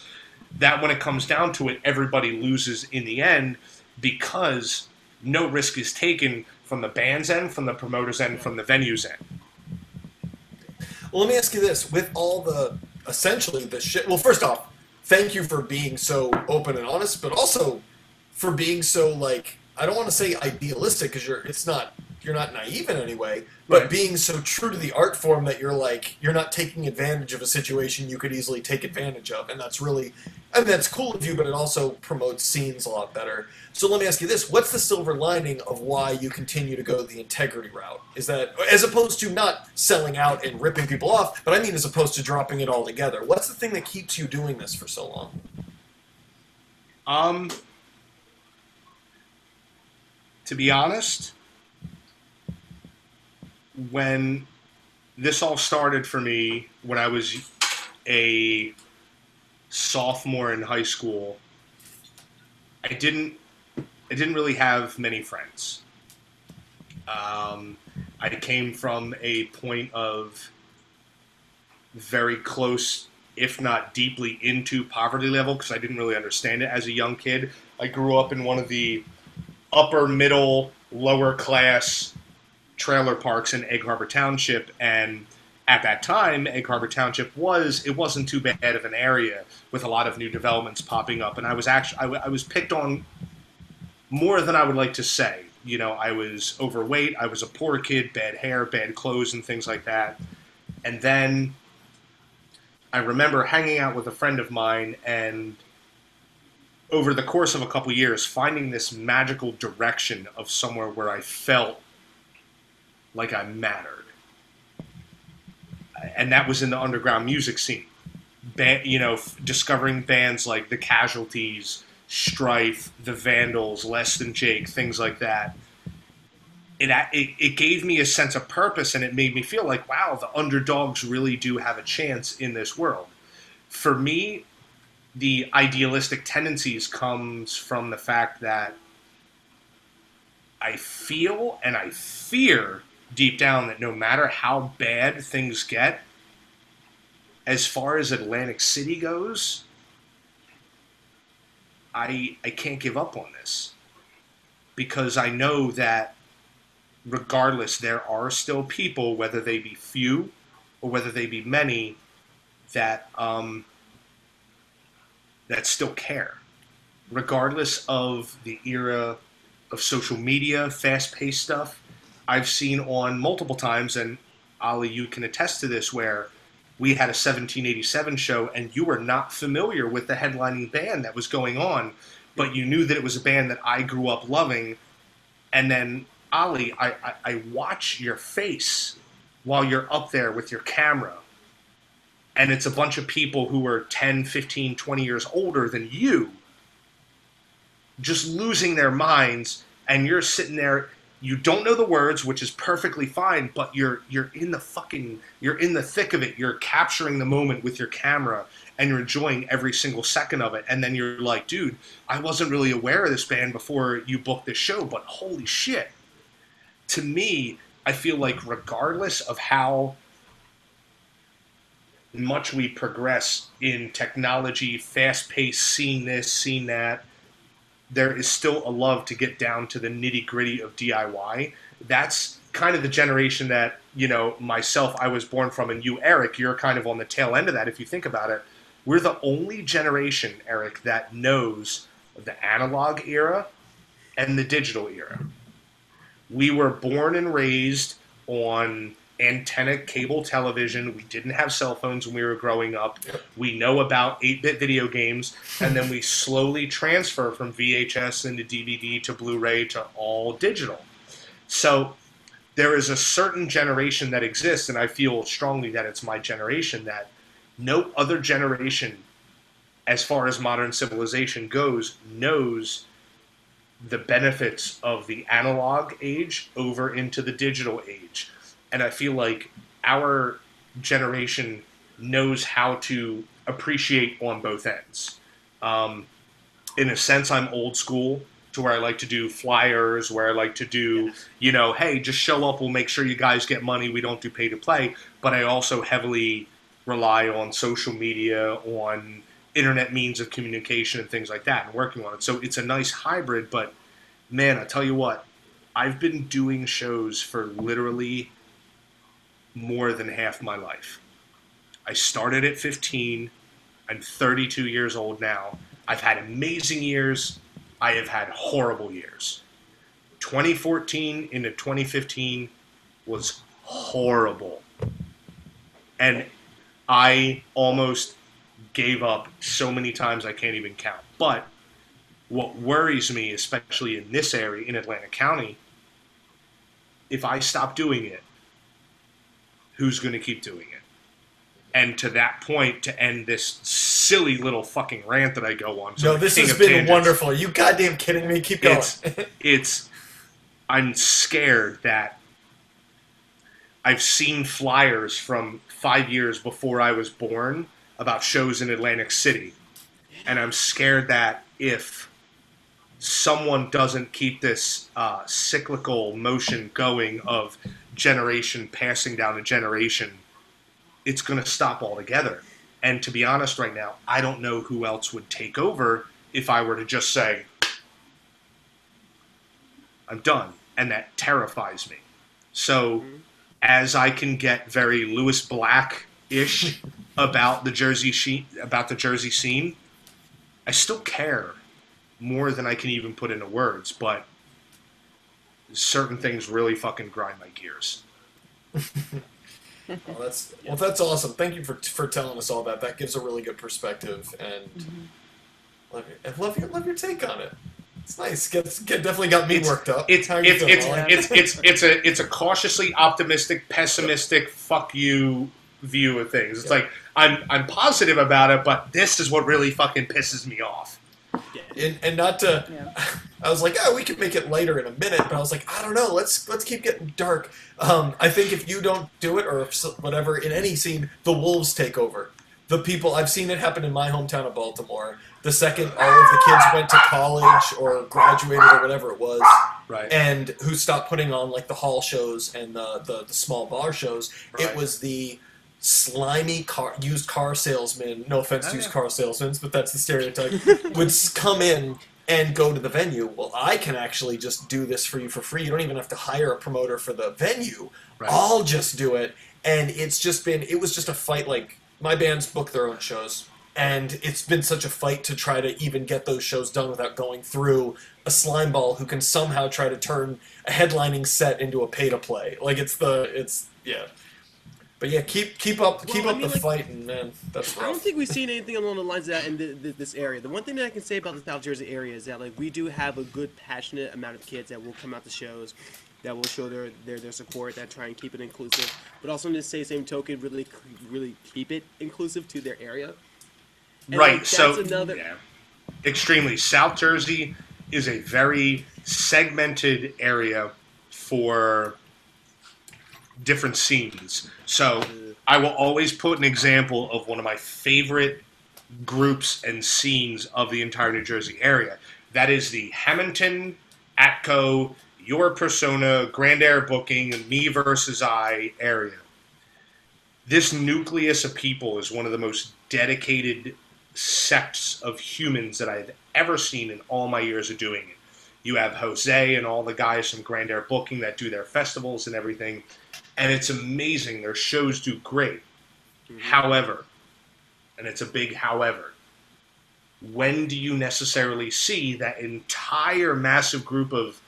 That when it comes down to it, everybody loses in the end because no risk is taken from the band's end, from the promoter's end, from the venue's end. Well, let me ask you this: with all the essentially the shit. Well, first off, thank you for being so open and honest, but also for being so like I don't want to say idealistic because you're it's not you're not naive in any way, but right. being so true to the art form that you're like you're not taking advantage of a situation you could easily take advantage of, and that's really, I mean that's cool of you, but it also promotes scenes a lot better. So let me ask you this: What's the silver lining of why you continue to go the integrity route? Is that as opposed to not selling out and ripping people off, but I mean as opposed to dropping it all together? What's the thing that keeps you doing this for so long? Um, to be honest when this all started for me when I was a sophomore in high school, I didn't I didn't really have many friends. Um, I came from a point of very close, if not deeply into poverty level, because I didn't really understand it as a young kid. I grew up in one of the upper middle, lower class trailer parks in Egg Harbor Township, and at that time, Egg Harbor Township was it wasn't too bad of an area with a lot of new developments popping up, and I was actually I, w- I was picked on more than I would like to say. You know, I was overweight, I was a poor kid, bad hair, bad clothes, and things like that. And then I remember hanging out with a friend of mine and over the course of a couple years finding this magical direction of somewhere where I felt like I mattered. And that was in the underground music scene. You know, f- discovering bands like The Casualties, Strife, The Vandals, Less Than Jake, things like that. It, it, it gave me a sense of purpose and it made me feel like, wow, the underdogs really do have a chance in this world. For me, the idealistic tendencies comes from the fact that I feel and I fear deep down that no matter how bad things get, as far as Atlantic City goes, I I can't give up on this. Because I know that regardless there are still people whether they be few or whether they be many that um, that still care. Regardless of the era of social media fast-paced stuff I've seen on multiple times and Ali you can attest to this where we had a 1787 show and you were not familiar with the headlining band that was going on, but you knew that it was a band that I grew up loving. And then, Ali, I, I, I watch your face while you're up there with your camera. And it's a bunch of people who are 10, 15, 20 years older than you, just losing their minds. And you're sitting there you don't know the words, which is perfectly fine, but you're you're in the fucking you're in the thick of it. You're capturing the moment with your camera and you're enjoying every single second of it. And then you're like, dude, I wasn't really aware of this band before you booked this show, but holy shit. To me, I feel like regardless of how much we progress in technology, fast paced, seeing this, seeing that, there is still a love to get down to the nitty gritty of DIY. That's kind of the generation that, you know, myself, I was born from, and you, Eric, you're kind of on the tail end of that if you think about it. We're the only generation, Eric, that knows the analog era and the digital era. We were born and raised on antenna cable television. We didn't have cell phones when we were growing up. We know about 8 bit video games, and then we slowly transfer from VHS into DVD to Blu ray to all digital. So there is a certain generation that exists, and I feel strongly that it's my generation that no other generation, as far as modern civilization goes, knows the benefits of the analog age over into the digital age and I feel like our generation knows how to appreciate on both ends. Um, in a sense, I'm old school to where I like to do flyers, where I like to do, you know, hey, just show up. We'll make sure you guys get money. We don't do pay to play. But I also heavily rely on social media, on internet means of communication, and things like that, and working on it. So it's a nice hybrid. But man, I tell you what, I've been doing shows for literally more than half my life. I started at 15. I'm 32 years old now. I've had amazing years. I have had horrible years. 2014 into 2015 was horrible. And I almost gave up so many times I can't even count. But what worries me, especially in this area, in Atlantic County, if I stop doing it, who's going to keep doing it? And to that point, to end this silly little fucking rant that I go on. so No, this has been tangents. wonderful. You goddamn kidding me? Keep going. It's, it's, I'm scared that I've seen flyers from five years before I was born about shows in Atlantic City. And I'm scared that if someone doesn't keep this uh, cyclical motion going of generation passing down a generation, it's going to stop altogether. And to be honest, right now, I don't know who else would take over if I were to just say, I'm done. And that terrifies me. So, as I can get very Lewis Black ish about the Jersey she- about the Jersey scene, I still care more than I can even put into words, but certain things really fucking grind my gears. Well, that's well, that's awesome. Thank you for for telling us all that. That gives a really good perspective, and Mm-hmm. love your, love your love your take on it. It's nice. Gets, get, definitely got me It's- worked up. It's How it's it's, Ollie? it's it's it's a it's a cautiously optimistic, pessimistic, fuck you view of things. It's Yeah. like I'm I'm positive about it, but this is what really fucking pisses me off. And, and not to. Yeah. I was like, oh, we can make it lighter in a minute, but I was like, I don't know. Let's let's keep getting dark. Um, I think if you don't do it, or if whatever in any scene, the wolves take over. The people I've seen it happen in my hometown of Baltimore. The second all of the kids went to college or graduated or whatever it was, Right. and who stopped putting on like the hall shows and the the, the small bar shows, Right. it was the slimy car used car salesman. No offense to used car salesmen, but that's the stereotype. would come in and go to the venue. Well, I can actually just do this for you for free. You don't even have to hire a promoter for the venue. Right. I'll just do it. And it's just been it was just a fight like my bands book their own shows. And it's been such a fight to try to even get those shows done without going through a slime ball who can somehow try to turn a headlining set into a pay to play. Like it's the it's yeah. But yeah, keep keep up keep I up mean, the like- fight and man, that's I don't think we've seen anything along the lines of that in th th this area. The one thing that I can say about the South Jersey area is that like we do have a good, passionate amount of kids that will come out to shows, that will show their their, their support, that try and keep it inclusive, but also in the same same token, really really keep it inclusive to their area. And, right. like, so that's another- yeah, extremely South Jersey is a very segmented area for different scenes. So I will always put an example of one of my favorite groups and scenes of the entire New Jersey area. That is the Hamilton, Atco, Your Persona, Grand Air Booking, Me versus I area. This nucleus of people is one of the most dedicated sects of humans that I've ever seen in all my years of doing it. You have Jose and all the guys from Grand Air Booking that do their festivals and everything, and it's amazing. Their shows do great. Mm-hmm. However, and it's a big however, when do you necessarily see that entire massive group of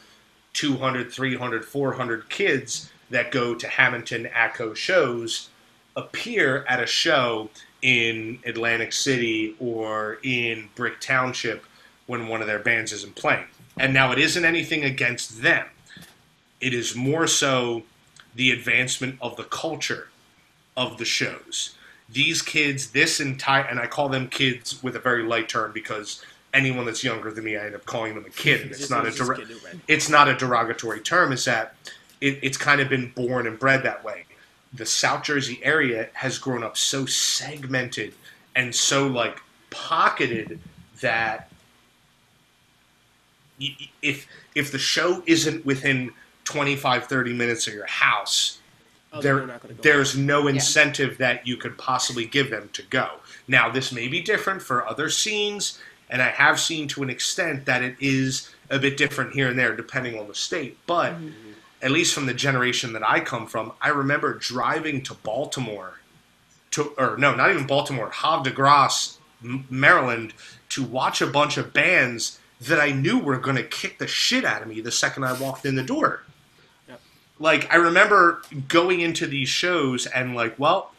200, 300, 400 kids that go to Hamilton Atco shows appear at a show in Atlantic City or in Brick Township when one of their bands isn't playing? And now it isn't anything against them. It is more so the advancement of the culture of the shows. These kids, this entire, and I call them kids with a very light term because anyone that's younger than me, I end up calling them a kid. And it's not a just direct, get it right. it's not a derogatory term. Is that it, it's kind of been born and bred that way. The South Jersey area has grown up so segmented and so like pocketed that if if the show isn't within 25 30 minutes of your house Oh, there, they're go. there's no incentive that you could possibly give them to go. Now, this may be different for other scenes, and I have seen to an extent that it is a bit different here and there depending on the state. But mm-hmm. at least from the generation that I come from, I remember driving to Baltimore, to or no, not even Baltimore, Havre de Grace, M- Maryland, to watch a bunch of bands that I knew were going to kick the shit out of me the second I walked in the door like I remember going into these shows and like, well,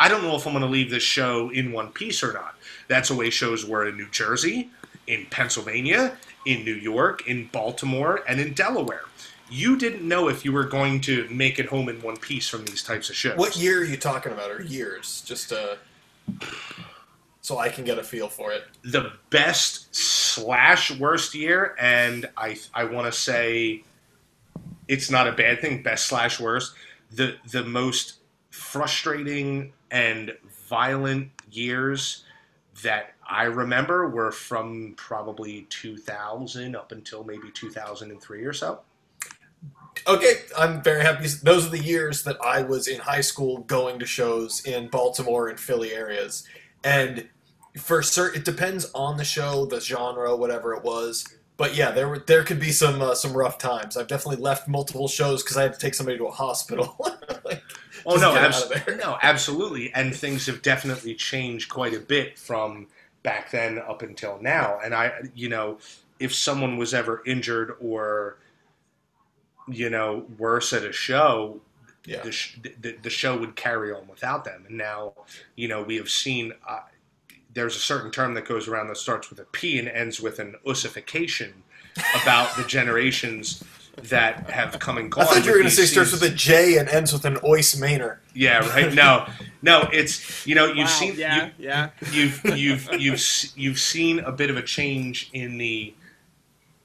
I don't know if I'm going to leave this show in one piece or not. That's the way shows were in New Jersey, in Pennsylvania, in New York, in Baltimore, and in Delaware. You didn't know if you were going to make it home in one piece from these types of shows. What year are you talking about, or years? Just uh, so I can get a feel for it. the best slash worst year, and I I want to say it's not a bad thing. Best slash worst. The the most frustrating and violent years that I remember were from probably 2000 up until maybe 2003 or so. Okay, I'm very happy. Those are the years that I was in high school going to shows in Baltimore and Philly areas. And for certain, it depends on the show, the genre, whatever it was. But yeah, there were there could be some uh, some rough times. I've definitely left multiple shows because I had to take somebody to a hospital. Like, Oh no, get abs- out of there. no, absolutely, and things have definitely changed quite a bit from back then up until now. And I, you know, if someone was ever injured or, you know, worse at a show, Yeah. the, sh- the the show would carry on without them. And now, you know, we have seen. Uh, there's a certain term that goes around that starts with a P and ends with an ossification, about the generations that have come and gone. I thought you were going to say these starts with a J and ends with an Ois Manor. Yeah, right. No, no. It's you know you've Wow, seen yeah, you, yeah. you've you've you've you've seen a bit of a change in the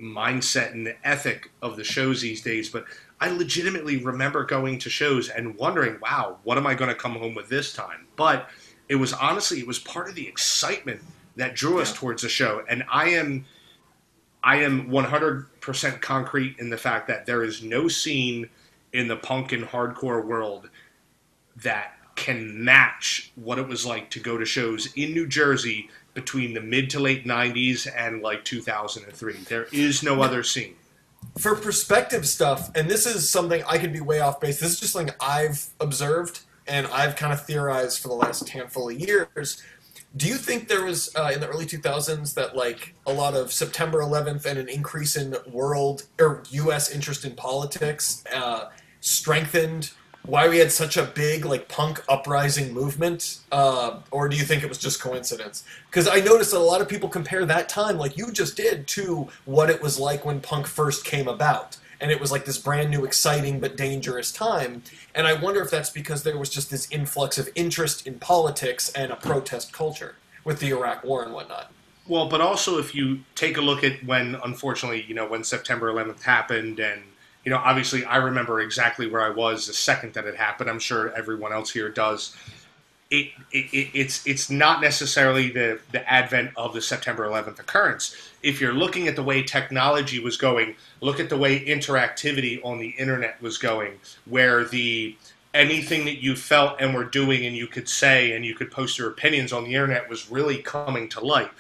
mindset and the ethic of the shows these days. But I legitimately remember going to shows and wondering, "Wow, what am I going to come home with this time?" But it was honestly, it was part of the excitement that drew us Yeah. towards the show, and I am. I am 100% concrete in the fact that there is no scene in the punk and hardcore world that can match what it was like to go to shows in New Jersey between the mid to late 90s and like 2003. There is no other scene. for perspective stuff, and this is something I could be way off base. This is just something I've observed and I've kind of theorized for the last handful of years. Do you think there was uh, in the early 2000s that like a lot of September 11th and an increase in world or U.S. interest in politics uh, strengthened why we had such a big like punk uprising movement, uh, or do you think it was just coincidence? Because I noticed that a lot of people compare that time, like you just did, to what it was like when punk first came about, and it was like this brand new, exciting but dangerous time. And I wonder if that's because there was just this influx of interest in politics and a protest culture with the Iraq War and whatnot. Well, but also if you take a look at when, unfortunately, you know, when September 11th happened, and you know, obviously, I remember exactly where I was the second that it happened. I'm sure everyone else here does. It, it, it it's it's not necessarily the the advent of the September 11th occurrence. If you're looking at the way technology was going, look at the way interactivity on the internet was going, where the anything that you felt and were doing and you could say and you could post your opinions on the internet was really coming to light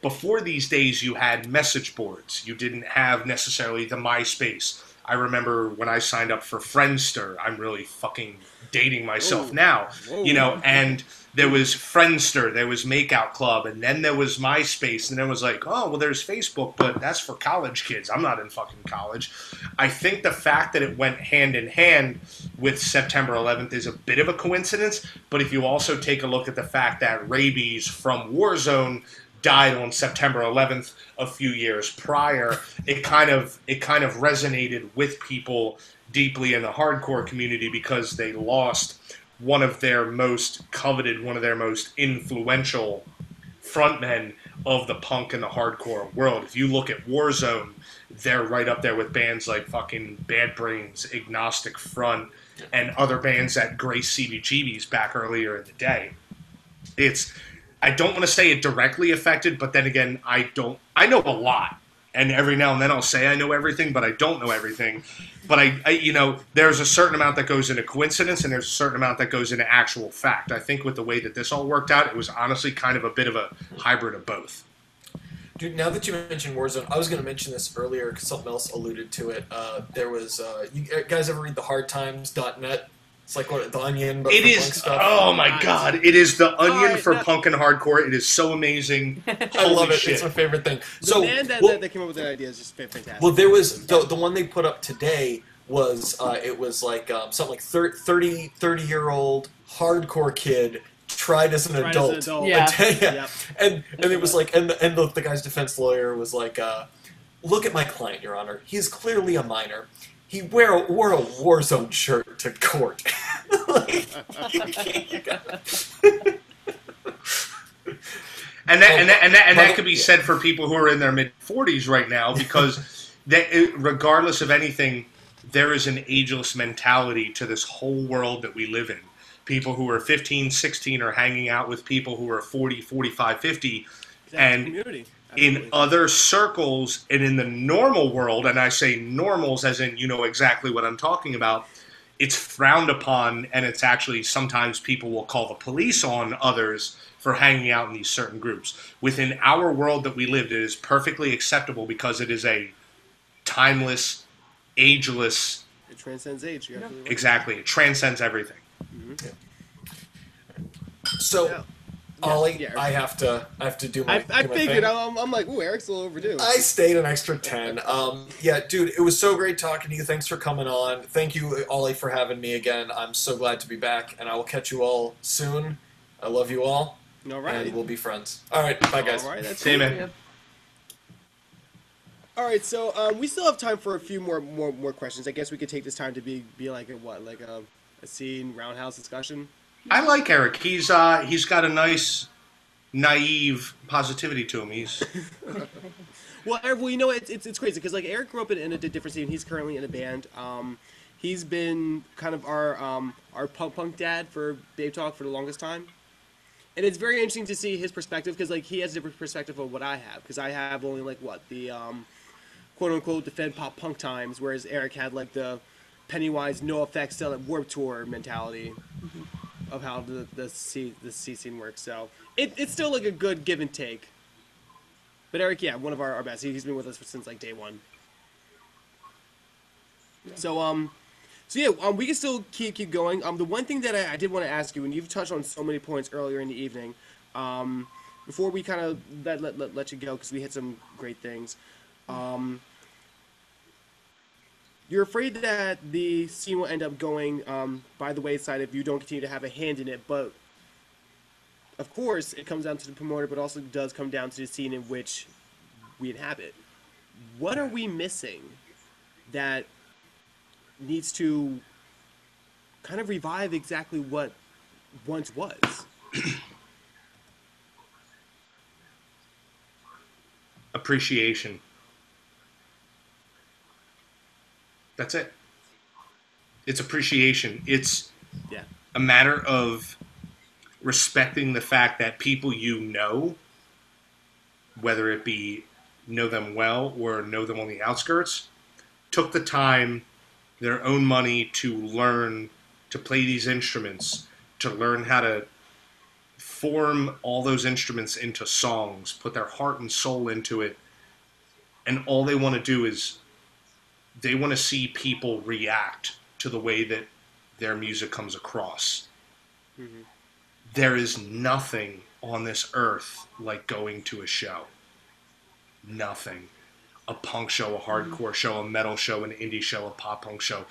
before these days you had message boards. You didn't have necessarily the myspace. I remember when i signed up for friendster i'm really fucking dating myself Whoa. now Whoa. you know and there was friendster there was makeout club and then there was myspace and then it was like oh well there's facebook but that's for college kids i'm not in fucking college i think the fact that it went hand in hand with september 11th is a bit of a coincidence but if you also take a look at the fact that Raybeez from warzone died on September 11th a few years prior, it kind of it kind of resonated with people deeply in the hardcore community because they lost one of their most coveted, one of their most influential frontmen of the punk and the hardcore world. If you look at Warzone, they're right up there with bands like fucking Bad Brains, Agnostic Front, and other bands that graced CBGBs back earlier in the day. It's I don't want to say it directly affected, but then again, I don't. I know a lot, and every now and then I'll say I know everything, but I don't know everything. But I, I, you know, there's a certain amount that goes into coincidence, and there's a certain amount that goes into actual fact. I think with the way that this all worked out, it was honestly kind of a bit of a hybrid of both. Dude, now that you mentioned Warzone, I was going to mention this earlier because something else alluded to it. Uh, there was, uh, you guys ever read the hardtimes.net? It's like what, the Onion, but It for punk stuff. Oh my god! It is the onion right, for now- punk and hardcore. It is so amazing. I love it. shit. It's my favorite thing. The So, man that, well, that, that came up with that idea is just fantastic. well, there was the, the one they put up today was uh, it was like um, something like 30, 30 year old hardcore kid tried as an Tried as an adult. adult. Yeah. yeah. Yep. And and it was like and and the, the guy's defense lawyer was like, uh, "Look at my client, Your Honor. He's clearly a minor. He wear wore a Warzone shirt to court. like, And that, and that, and that, and that could be said for people who are in their mid 40s right now because that, regardless of anything, there is an ageless mentality to this whole world that we live in. People who are 15, 16 are hanging out with people who are 40, 45, 50. That's and community. In other circles and in the normal world, and I say normals as in you know exactly what I'm talking about, it's frowned upon, and it's actually sometimes people will call the police on others for hanging out in these certain groups. Within our world that we lived, it is perfectly acceptable because it is a timeless, ageless. it transcends age. You're absolutely. Exactly, it transcends everything. Mm-hmm. so, Yeah. Ollie, Yeah. I have to I have to do my. I, I do my figured. thing. I'm, I'm like, ooh, Eric's a little overdue. I stayed an extra 10. Um, yeah, dude, it was so great talking to you. Thanks for coming on. Thank you, Ollie, for having me again. I'm so glad to be back, and I will catch you all soon. I love you all, All right. and we'll be friends. All right, bye, guys. All right. That's See you, man. All right, so um, we still have time for a few more more more questions. I guess we could take this time to be be like a what, like a, a scene roundhouse discussion. I like Eric. He's uh he's got a nice naive positivity to him. He's Well, Eric, well, you know, it's it's, it's crazy because like Eric grew up in, in a different scene. He's currently in a band. Um, he's been kind of our um, our punk punk dad for Babe Talk for the longest time, and it's very interesting to see his perspective because like he has a different perspective of what I have because I have only like what the um, quote unquote defend pop punk times, whereas Eric had like the Pennywise NOFX sell at Warped Tour mentality of how the the C the C scene works. So it, it's still like a good give and take. But Eric, yeah, one of our, our best. He- He's been with us since like day one. So um, so yeah, um, we can still keep keep going. Um, the one thing that I, I did want to ask you, and you've touched on so many points earlier in the evening, um, before we kind of let, let, let, let you go because we hit some great things. Um, you're afraid that the scene will end up going um, by the wayside if you don't continue to have a hand in it, but of course, it comes down to the promoter, but also does come down to the scene in which we inhabit. What are we missing that needs to kind of revive exactly what once was? appreciation. That's it. It's appreciation. It's Yeah. a matter of respecting the fact that people you know, whether it be know them well or know them on the outskirts, took the time, their own money to learn to play these instruments, to learn how to form all those instruments into songs, put their heart and soul into it, and all they want to do is they want to see people react to the way that their music comes across. Mm-hmm. There is nothing on this earth like going to a show. Nothing. A punk show, a mm-hmm. hardcore show, a metal show, an indie show, a pop punk show.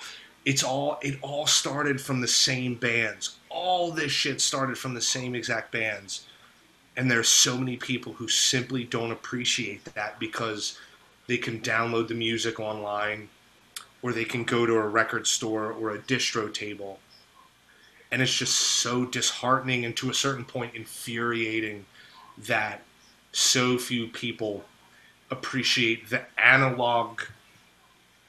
It's all it all started from the same bands. All this shit started from the same exact bands. And there's so many people who simply don't appreciate that because they can download the music online or they can go to a record store or a distro table. And it's just so disheartening and to a certain point infuriating that so few people appreciate the analog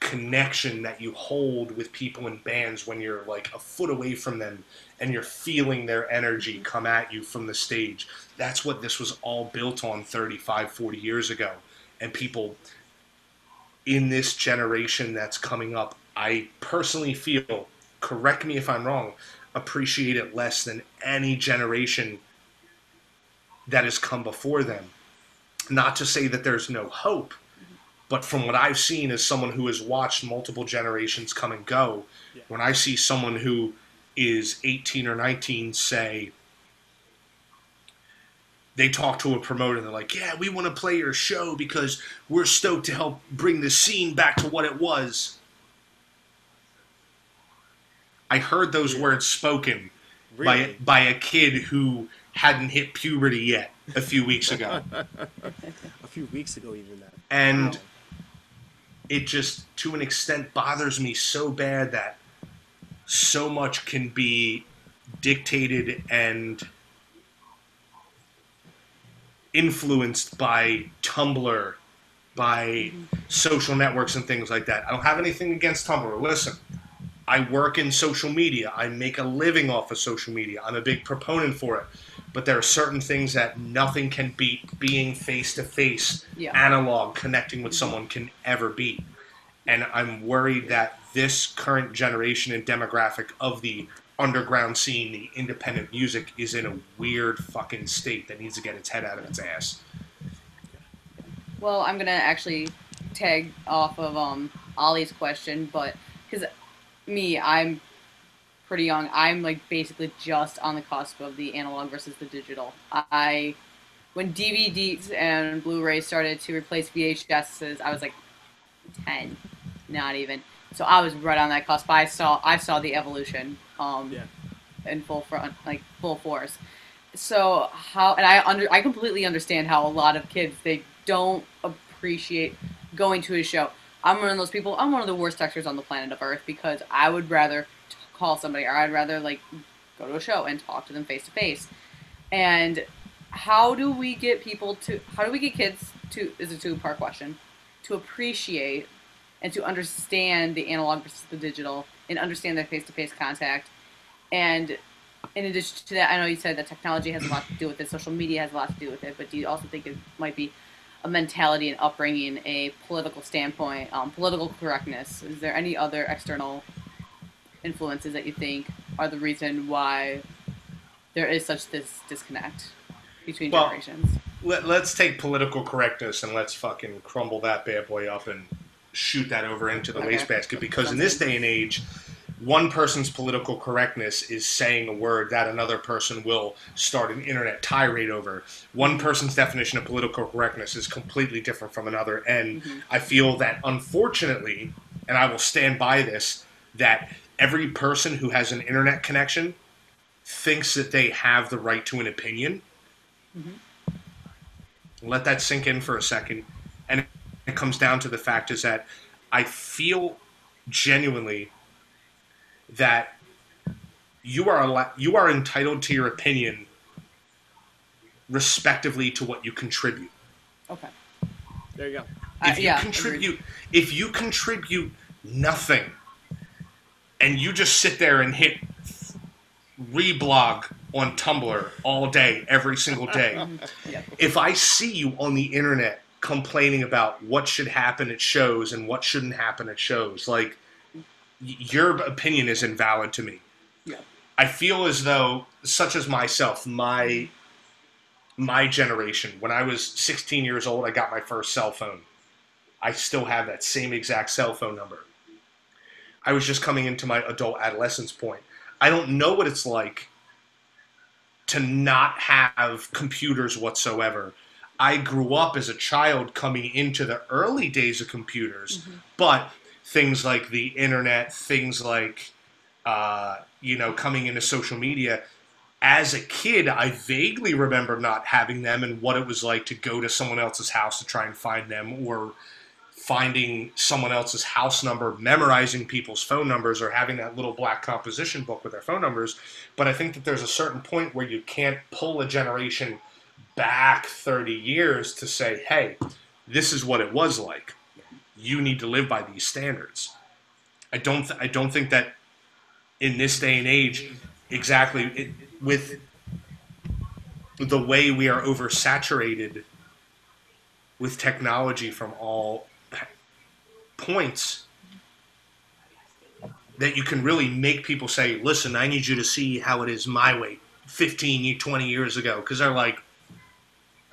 connection that you hold with people in bands when you're like a foot away from them and you're feeling their energy come at you from the stage. That's what this was all built on 35 40 years ago. And people in this generation that's coming up i personally feel correct me if i'm wrong appreciate it less than any generation that has come before them. Not to say that there's no hope, but from what I've seen as someone who has watched multiple generations come and go, Yeah. when I see someone who is 18 or 19 say, they talk to a promoter and they're like, Yeah, we want to play your show because we're stoked to help bring the scene back to what it was. I heard those words spoken by by a kid who hadn't hit puberty yet a few weeks ago, A few weeks ago, even that. and Wow. it just to an extent bothers me so bad that so much can be dictated and influenced by Tumblr, by social networks and things like that. I don't have anything against Tumblr. Listen, I work in social media. I make a living off of social media. I'm a big proponent for it. But there are certain things that nothing can beat being face to face, analog, connecting with someone can ever beat. And I'm worried that this current generation and demographic of the underground scene, the independent music, is in a weird fucking state that needs to get its head out of its ass. Well, I'm gonna actually tag off of um Ollie's question, but because me, I'm pretty young. I'm like basically just on the cusp of the analog versus the digital. I when DVDs and Blu-rays started to replace VHSs, I was like ten, not even. So I was right on that cusp. I saw I saw the evolution um Yeah. in full front, like full force. So how and I under I completely understand how a lot of kids they don't appreciate going to a show. I'm one of those people. I'm one of the worst texters on the planet of Earth because I would rather t- call somebody or I'd rather like go to a show and talk to them face to face. And how do we get people to? How do we get kids to? Is a two part question. To appreciate and to understand the analog versus the digital and understand that face to face contact. And in addition to that, I know you said that technology has a lot to do with it, social media has a lot to do with it, but do you also think it might be a mentality and upbringing, a political standpoint, um, political correctness? Is there any other external influences that you think are the reason why there is such this disconnect between Well, generations? Let, let's take political correctness and let's fucking crumble that bad boy up and shoot that over into the Okay. wastebasket because in this day and age, one person's political correctness is saying a word that another person will start an internet tirade over. One person's definition of political correctness is completely different from another, and mm-hmm. I feel that unfortunately, and I will stand by this, that every person who has an internet connection thinks that they have the right to an opinion. Mm-hmm. Let that sink in for a second. And it comes down to the fact is that I feel genuinely that you are al- you are entitled to your opinion respectively to what you contribute. Okay. There you go. Uh, If you yeah, contribute if you contribute nothing and you just sit there and hit reblog on Tumblr all day, every single day. Yeah. if I see you on the internet complaining about what should happen at shows and what shouldn't happen at shows, like your opinion is invalid to me. Yeah. I feel as though, such as myself, my my generation, when I was 16 years old, I got my first cell phone. I still have that same exact cell phone number. I was just coming into my adult adolescence point. I don't know what it's like to not have computers whatsoever. I grew up as a child coming into the early days of computers, but things like the internet, things like, uh, you know, coming into social media. As a kid, I vaguely remember not having them and what it was like to go to someone else's house to try and find them or finding someone else's house number, memorizing people's phone numbers, or having that little black composition book with their phone numbers. But I think that there's a certain point where you can't pull a generation back 30 years to say, hey, this is what it was like. You need to live by these standards. I don't. Th- I don't think that in this day and age, exactly it, with the way we are oversaturated with technology from all points that you can really make people say, listen, I need you to see how it is my way 15, 20 years ago. Because they're like,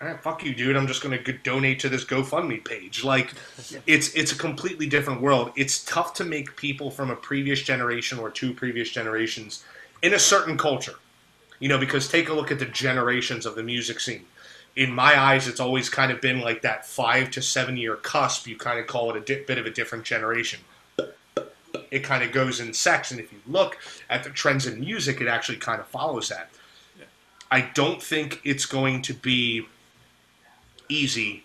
all right, fuck you, dude. I'm just going to donate to this GoFundMe page. Like, it's it's a completely different world. It's tough to make people from a previous generation or two previous generations in a certain culture. You know, because take a look at the generations of the music scene. In my eyes, it's always kind of been like that five to seven year cusp. You kind of call it a di- bit of a different generation. It kind of goes in sects, and if you look at the trends in music, it actually kind of follows that. I don't think it's going to be easy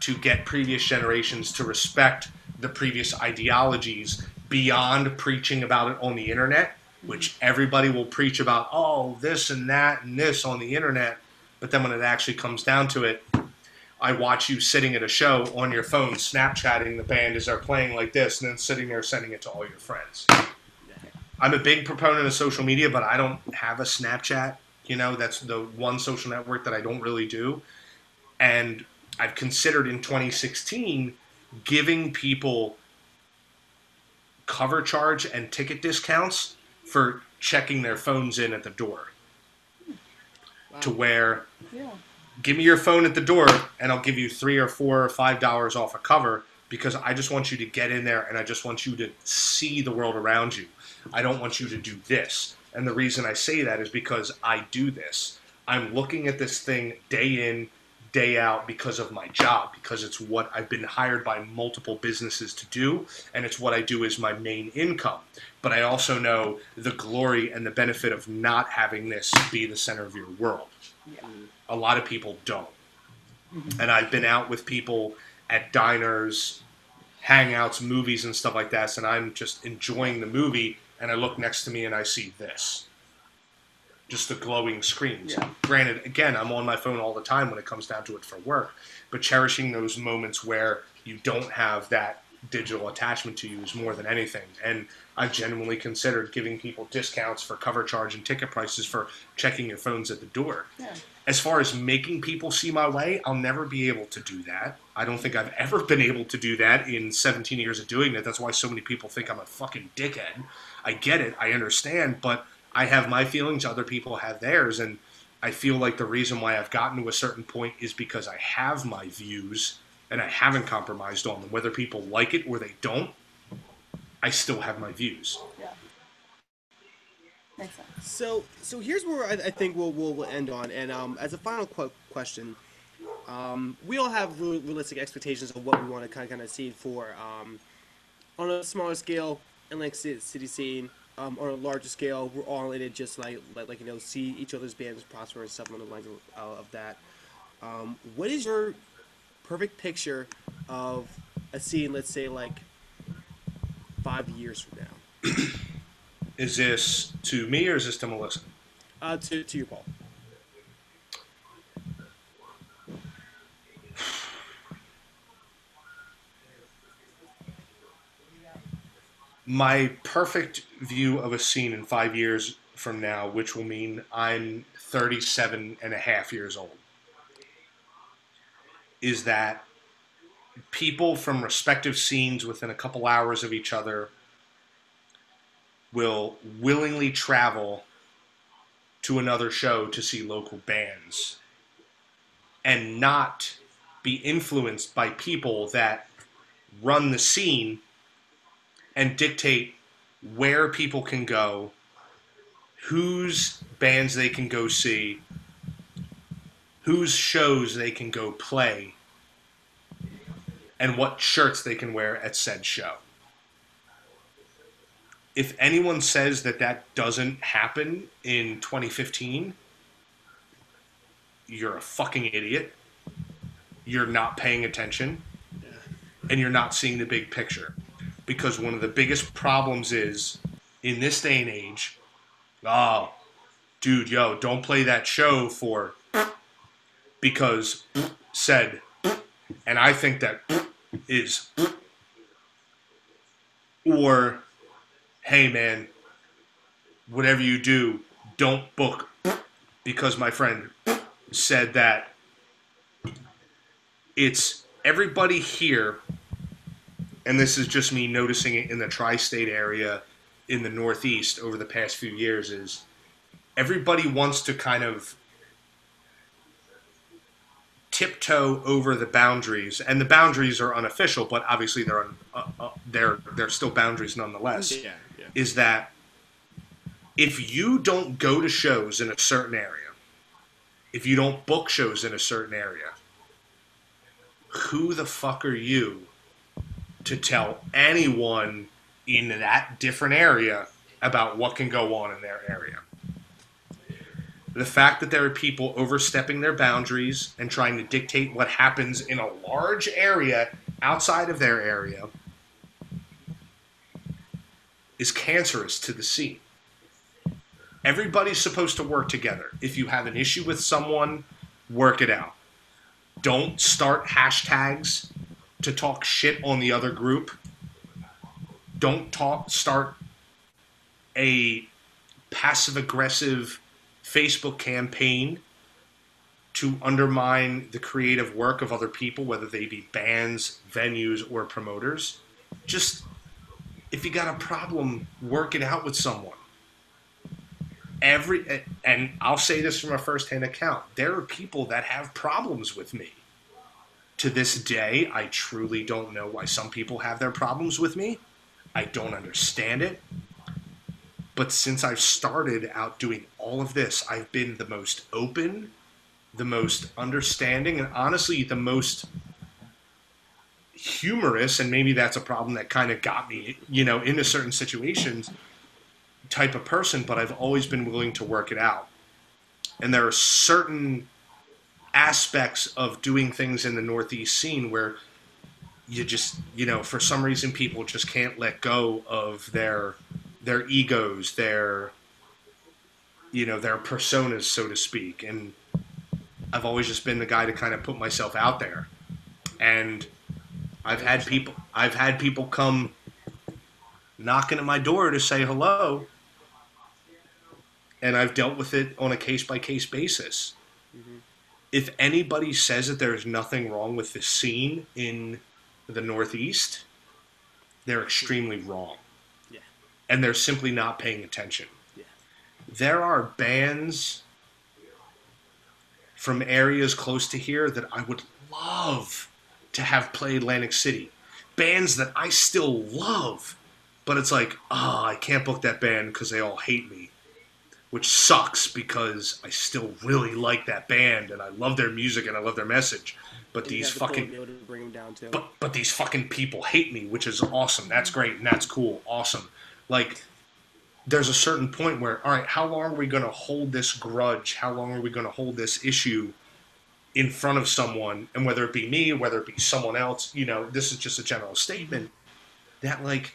to get previous generations to respect the previous ideologies beyond preaching about it on the internet, which everybody will preach about, oh, this and that and this on the internet. But then when it actually comes down to it, I watch you sitting at a show on your phone, Snapchatting the band as they're playing like this, and then sitting there sending it to all your friends. I'm a big proponent of social media, but I don't have a Snapchat. You know, that's the one social network that I don't really do. And I've considered in 2016 giving people cover charge and ticket discounts for checking their phones in at the door. To where Yeah. give me your phone at the door and I'll give you three or four or five dollars off a cover because I just want you to get in there and I just want you to see the world around you. I don't want you to do this. And the reason I say that is because I do this. I'm looking at this thing day in, day out because of my job, because it's what I've been hired by multiple businesses to do, and it's what I do as my main income. But I also know the glory and the benefit of not having this be the center of your world. A lot of people don't. Mm-hmm. And I've been out with people at diners, hangouts, movies, and stuff like that, and I'm just enjoying the movie, and I look next to me and I see this. Just the glowing screens. Yeah. Granted, again, I'm on my phone all the time when it comes down to it for work, but cherishing those moments where you don't have that digital attachment to you is more than anything. And I've genuinely considered giving people discounts for cover charge and ticket prices for checking your phones at the door. Yeah. As far as making people see my way, I'll never be able to do that. I don't think I've ever been able to do that in 17 years of doing it. That's why so many people think I'm a fucking dickhead. I get it, I understand, but I have my feelings, other people have theirs, and I feel like the reason why I've gotten to a certain point is because I have my views and I haven't compromised on them. Whether people like it or they don't, I still have my views. Yeah. Makes sense. So, so here's where I, I think we'll, we'll we'll end on. And um, as a final qu- question, um, we all have real, realistic expectations of what we want to kind of, kind of see for um, on a smaller scale, Atlantic City, city scene. Um, on a larger scale, we're all in it just like, like like you know see each other's bands prosper and stuff along the lines of, uh, of that. Um, what is your perfect picture of a scene? Let's say like five years from now. Is this to me or is this to Melissa? Uh, to to you, Paul. My perfect view of a scene in five years from now, which will mean I'm 37 and a half years old, is that people from respective scenes within a couple hours of each other will willingly travel to another show to see local bands and not be influenced by people that run the scene and dictate where people can go, whose bands they can go see, whose shows they can go play, and what shirts they can wear at said show. If anyone says that that doesn't happen in 2015, you're a fucking idiot. You're not paying attention. And you're not seeing the big picture because one of the biggest problems is in this day and age, oh, dude, yo, don't play that show for because said, and I think that is, or hey, man, whatever you do, don't book because my friend said that. It's everybody here and this is just me noticing it in the tri-state area in the northeast over the past few years is everybody wants to kind of tiptoe over the boundaries and the boundaries are unofficial but obviously they're un, uh, uh, they're they're still boundaries nonetheless Yeah, yeah. is that if you don't go to shows in a certain area if you don't book shows in a certain area who the fuck are you to tell anyone in that different area about what can go on in their area. The fact that there are people overstepping their boundaries and trying to dictate what happens in a large area outside of their area is cancerous to the scene. Everybody's supposed to work together. If you have an issue with someone, work it out. Don't start hashtags to talk shit on the other group. Don't talk start a passive aggressive Facebook campaign to undermine the creative work of other people, whether they be bands, venues, or promoters. Just if you got a problem, work it out with someone. Every and I'll say this from a first-hand account. There are people that have problems with me to this day, I truly don't know why some people have their problems with me. I don't understand it. But since I've started out doing all of this, I've been the most open, the most understanding, and honestly, the most humorous. And maybe that's a problem that kind of got me, you know, into certain situations type of person, but I've always been willing to work it out. And there are certain aspects of doing things in the Northeast scene where you just you know for some reason people just can't let go of their their egos their you know their personas so to speak. And i've always just been the guy to kind of put myself out there. And i've had people i've had people come knocking at my door to say hello. And i've dealt with it on a case by case basis mm-hmm. If anybody says that there's nothing wrong with the scene in the Northeast, they're extremely wrong. Yeah. And they're simply not paying attention. Yeah. There are bands from areas close to here that I would love to have play Atlantic City. Bands that I still love, but it's like, ah, I can't book that band because they all hate me which sucks because I still really like that band and I love their music and I love their message. But You these have the pull to fucking be to bring them down too. but but these fucking people hate me, which is awesome. That's great and that's cool. Awesome. Like there's a certain point where all right, how long are we going to hold this grudge? How long are we going to hold this issue in front of someone and whether it be me, whether it be someone else, you know, this is just a general statement that like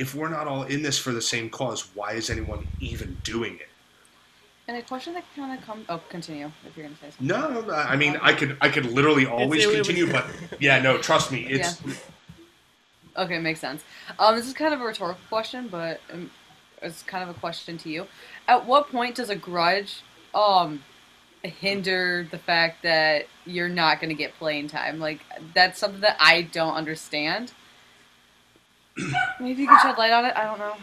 if we're not all in this for the same cause, why is anyone even doing it? And a question that kind of comes. Oh, continue if you're gonna say something. No, no, I mean, I could, I could literally always it was- continue, but yeah, no, trust me, it's Okay, makes sense. Um, this is kind of a rhetorical question, but um, it's kind of a question to you. At what point does a grudge um hinder the fact that you're not going to get playing time? Like that's something that I don't understand. Maybe you could shed light on it. I don't know.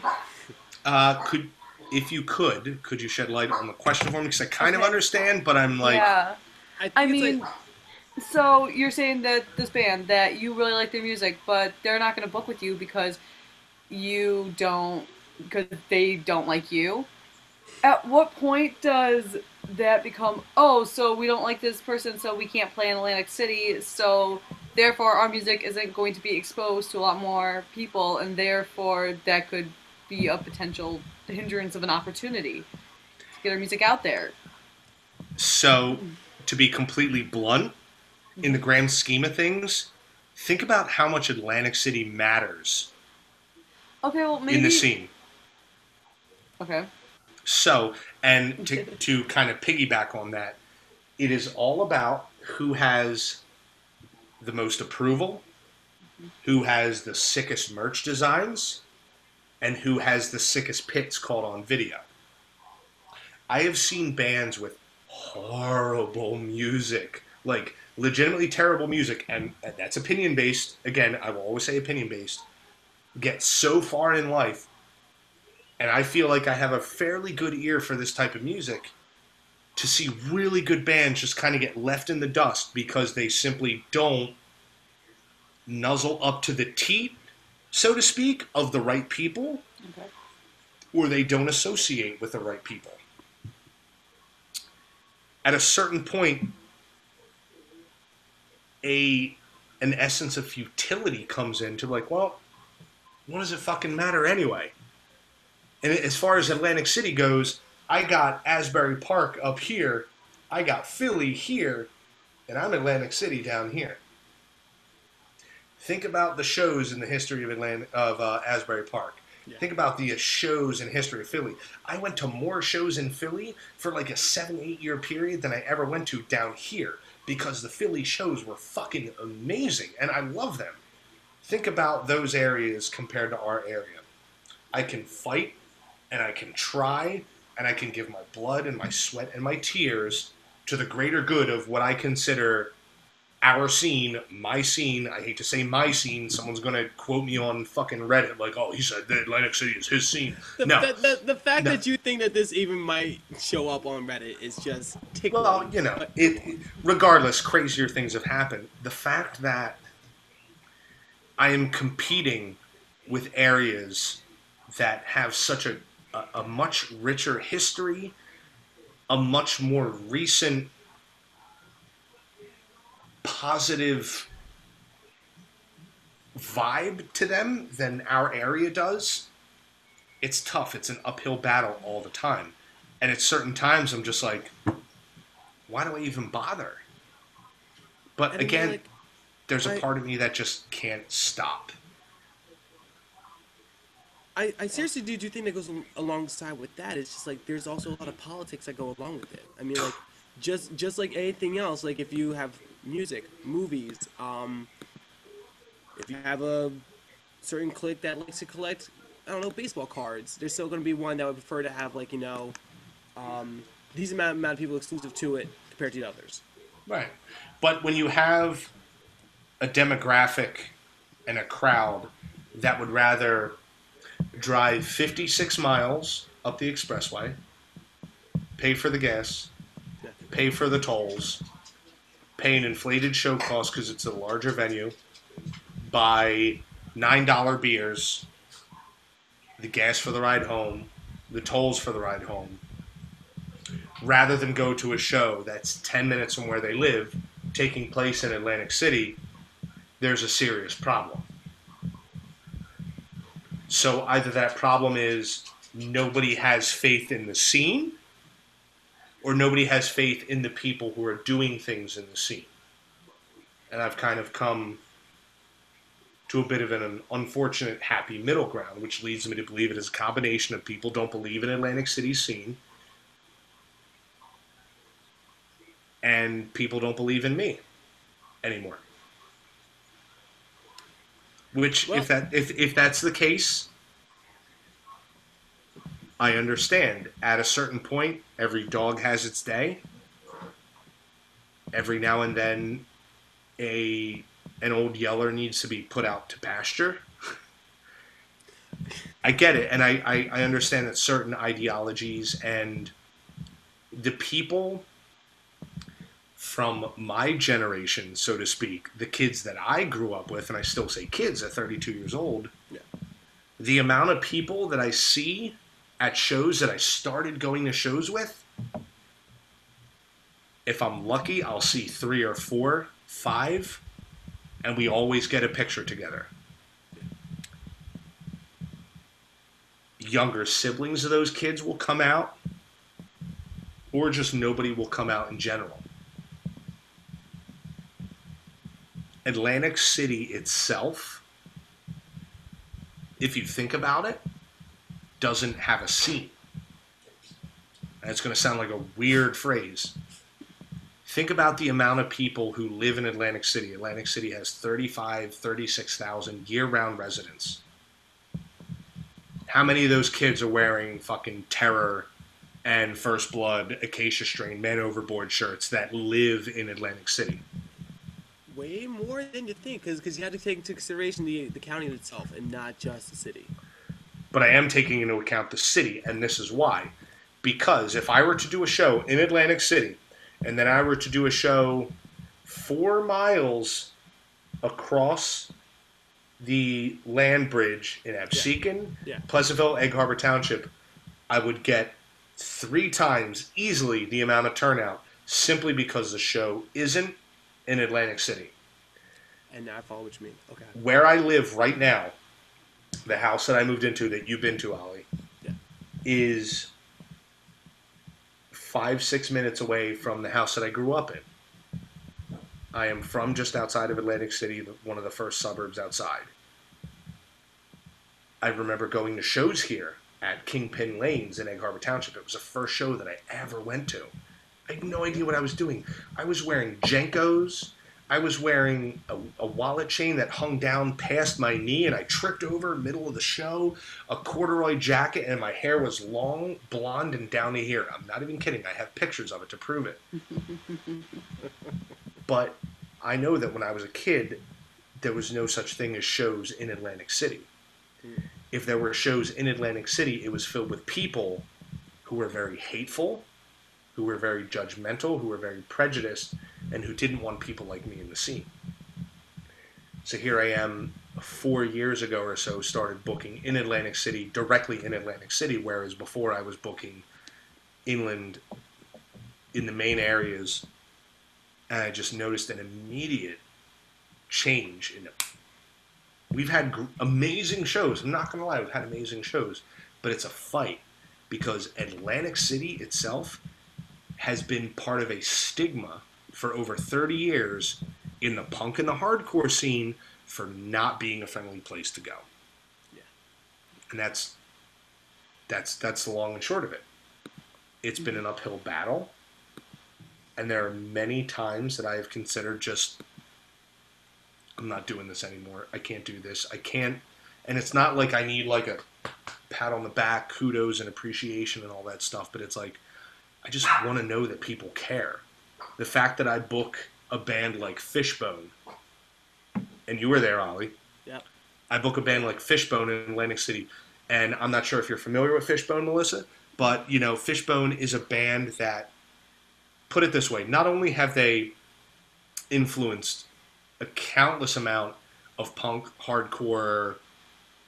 uh, could, if you could, could you shed light on the question for me? Because I kind of understand, but I'm like, yeah. think I mean, like- so you're saying that this band that you really like their music, but they're not going to book with you because you don't because they don't like you. At what point does that become oh, so we don't like this person, so we can't play in Atlantic City, so therefore our music isn't going to be exposed to a lot more people, and therefore that could be a potential hindrance of an opportunity to get our music out there. so to be completely blunt, in the grand scheme of things, think about how much Atlantic City matters Okay, well maybe in the scene. Okay. So, and to, to kind of piggyback on that, it is all about who has the most approval, who has the sickest merch designs, and who has the sickest picks caught on video. I have seen bands with horrible music, like legitimately terrible music, and that's opinion based. Again, I will always say opinion based. Get so far in life and I feel like I have a fairly good ear for this type of music to see really good bands just kind of get left in the dust because they simply don't nuzzle up to the teat, so to speak, of the right people, Okay. or they don't associate with the right people. At a certain point, a an essence of futility comes into like, well, what does it fucking matter anyway? And as far as Atlantic City goes, I got Asbury Park up here, I got Philly here, and I'm Atlantic City down here. Think about the shows in the history of Atlantic of uh, Asbury Park. Yeah. Think about the uh, shows in history of Philly. I went to more shows in Philly for like a seven, eight year period than I ever went to down here because the Philly shows were fucking amazing and I love them. Think about those areas compared to our area. I can fight and I can try and I can give my blood and my sweat and my tears to the greater good of what I consider our scene, my scene. I hate to say my scene. Someone's gonna quote me on fucking Reddit like, "Oh, he said that Atlantic City is his scene." The, no, the, the, the fact No. that you think that this even might show up on Reddit is just tickling. Well, you know, it, it- regardless, crazier things have happened. The fact that I am competing with areas that have such a, a, a much richer history, a much more recent positive vibe to them than our area does, it's tough. It's an uphill battle all the time. And at certain times, I'm just like, why do I even bother? But And again, like, there's a part of me that just can't stop. I, I seriously do do think that goes alongside with that. It's just like there's also a lot of politics that go along with it. I mean, like just just like anything else, like if you have music, movies, um, if you have a certain clique that likes to collect, I don't know, baseball cards, there's still going to be one that would prefer to have like you know, um, these amount, amount of people exclusive to it compared to the others. Right. But when you have a demographic and a crowd that would rather drive 56 miles up the expressway, pay for the gas, pay for the tolls, pay an inflated show cost because it's a larger venue, buy $9 beers, the gas for the ride home, the tolls for the ride home, rather than go to a show that's 10 minutes from where they live, taking place in Atlantic City, there's a serious problem. So either that problem is nobody has faith in the scene, or nobody has faith in the people who are doing things in the scene. And I've kind of come to a bit of an unfortunate happy middle ground, which leads me to believe it is a combination of people don't believe in Atlantic City's scene and people don't believe in me anymore. Which, Well- if that if if that's the case, I understand. At a certain point, every dog has its day. Every now and then, a an old yeller needs to be put out to pasture. I get it, and I, I, I understand that certain ideologies and the people from my generation, so to speak, the kids that I grew up with, and I still say kids at 32 years old, Yeah. the amount of people that I see at shows that I started going to shows with, if I'm lucky, I'll see three or four, five, and we always get a picture together. Younger siblings of those kids will come out, or just nobody will come out in general. Atlantic City itself, if you think about it, doesn't have a scene. It's going to sound like a weird phrase. Think about the amount of people who live in Atlantic City. Atlantic City has 35, 36,000 year round residents. How many of those kids are wearing fucking Terror and First Blood, Acacia Strain, Man Overboard shirts that live in Atlantic City? Way more than you think, because you have to take into consideration the the county itself and not just the city. but I am taking into account the city, and this is why. Because if I were to do a show in Atlantic City, and then I were to do a show four miles across the land bridge in Absecon, Yeah. Pleasantville, Egg Harbor Township, I would get three times easily the amount of turnout simply because the show isn't in Atlantic City And now I follow what you mean. Okay. where I live right now, the house that I moved into that you've been to, Ollie, Yeah. is five, six minutes away from the house that I grew up in. I am from just outside of Atlantic City, one of the first suburbs outside. I remember going to shows here at Kingpin Lanes in Egg Harbor Township. It was the first show that I ever went to. I had no idea what I was doing. I was wearing JNCOs. I was wearing a, a wallet chain that hung down past my knee, and I tripped over middle of the show. A corduroy jacket, and my hair was long, blonde, and down to here. I'm not even kidding. I have pictures of it to prove it. but I know that when I was a kid, there was no such thing as shows in Atlantic City. Hmm. If there were shows in Atlantic City, it was filled with people who were very hateful, who were very judgmental, who were very prejudiced, and who didn't want people like me in the scene. So here I am, four years ago or so, started booking in Atlantic City, directly in Atlantic City, whereas before I was booking inland in the main areas, and I just noticed an immediate change in it. We've had gr- amazing shows. I'm not going to lie, we've had amazing shows, but it's a fight because Atlantic City itself has been part of a stigma for over 30 years in the punk and the hardcore scene for not being a friendly place to go. Yeah. And that's that's that's the long and short of it. It's been an uphill battle. And there are many times that I have considered just I'm not doing this anymore. I can't do this. I can't and it's not like I need like a pat on the back, kudos and appreciation and all that stuff, but it's like I just want to know that people care. The fact that I book a band like Fishbone, and you were there, Ollie. Yep. I book a band like Fishbone in Atlantic City, and I'm not sure if you're familiar with Fishbone, Melissa, but you know, Fishbone is a band that, put it this way, not only have they influenced a countless amount of punk, hardcore,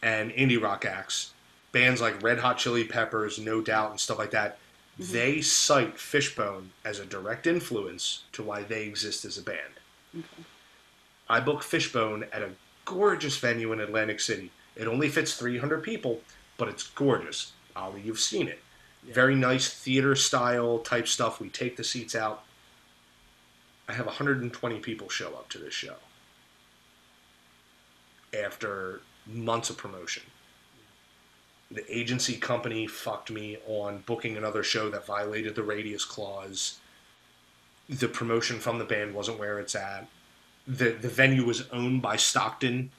and indie rock acts, bands like Red Hot Chili Peppers, No Doubt, and stuff like that, Mm-hmm. they cite Fishbone as a direct influence to why they exist as a band. I booked Fishbone at a gorgeous venue in Atlantic City. It only fits 300 people, but it's gorgeous. Ollie, you've seen it. Yeah. Very nice theater style type stuff. We take the seats out. I have 120 people show up to this show after months of promotion. The agency company fucked me on booking another show that violated the radius clause. The promotion from the band wasn't where it's at. The the venue was owned by Stockton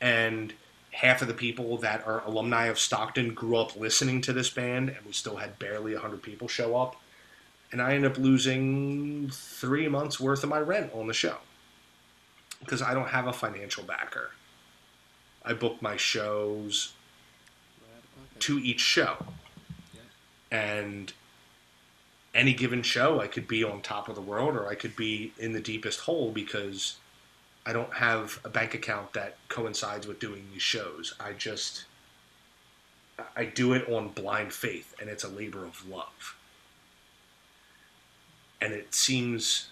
and half of the people that are alumni of Stockton grew up listening to this band and we still had barely 100 people show up and I ended up losing 3 months worth of my rent on the show because I don't have a financial backer. I book my shows to each show. And any given show, I could be on top of the world or I could be in the deepest hole because I don't have a bank account that coincides with doing these shows. I just, I do it on blind faith and it's a labor of love. And it seems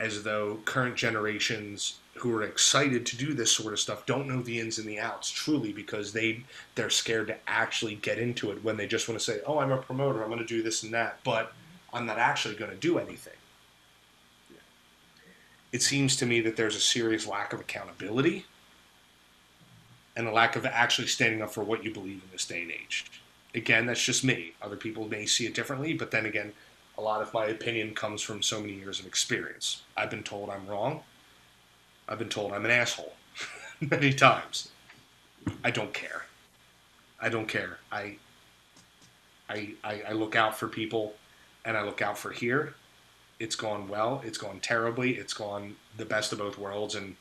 as though current generations who are excited to do this sort of stuff don't know the ins and the outs truly because they they're scared to actually get into it when they just want to say, "Oh, I'm a promoter. I'm going to do this and that," but I'm not actually going to do anything. It seems to me that there's a serious lack of accountability and a lack of actually standing up for what you believe in this day and age. Again, that's just me. Other people may see it differently, but then again, a lot of my opinion comes from so many years of experience. I've been told I'm wrong. I've been told I'm an asshole many times. I don't care. I don't care. I, I, I, I look out for people, and I look out for here. It's gone well. It's gone terribly. It's gone the best of both worlds, and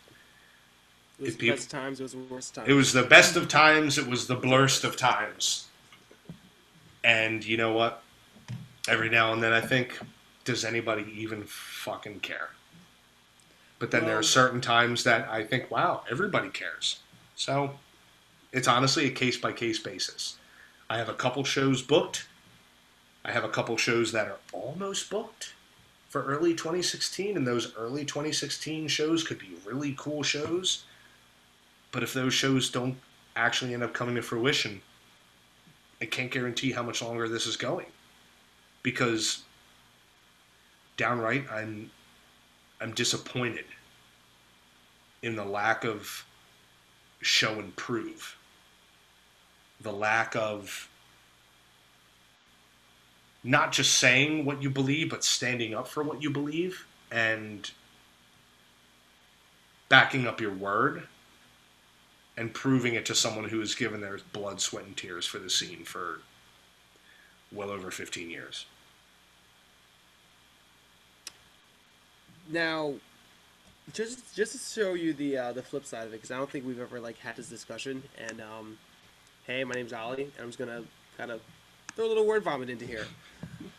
It was the best times. It was the worst times. it was the best of times. It was the blurst of times. And you know what? Every now and then I think, does anybody even fucking care? But then there are certain times that I think, wow, everybody cares. So it's honestly a case by case basis. I have a couple shows booked. I have a couple shows that are almost booked for early 2016, and those early 2016 shows could be really cool shows. But if those shows don't actually end up coming to fruition, I can't guarantee how much longer this is going. Because downright I'm I'm disappointed in the lack of show and prove. The lack of not just saying what you believe, but standing up for what you believe and backing up your word and proving it to someone who has given their blood, sweat, and tears for the scene for well over 15 years. Now, just just to show you the uh, the flip side of it, because I don't think we've ever like had this discussion. And um, hey, my name's Ollie, and I'm just gonna kind of throw a little word vomit into here.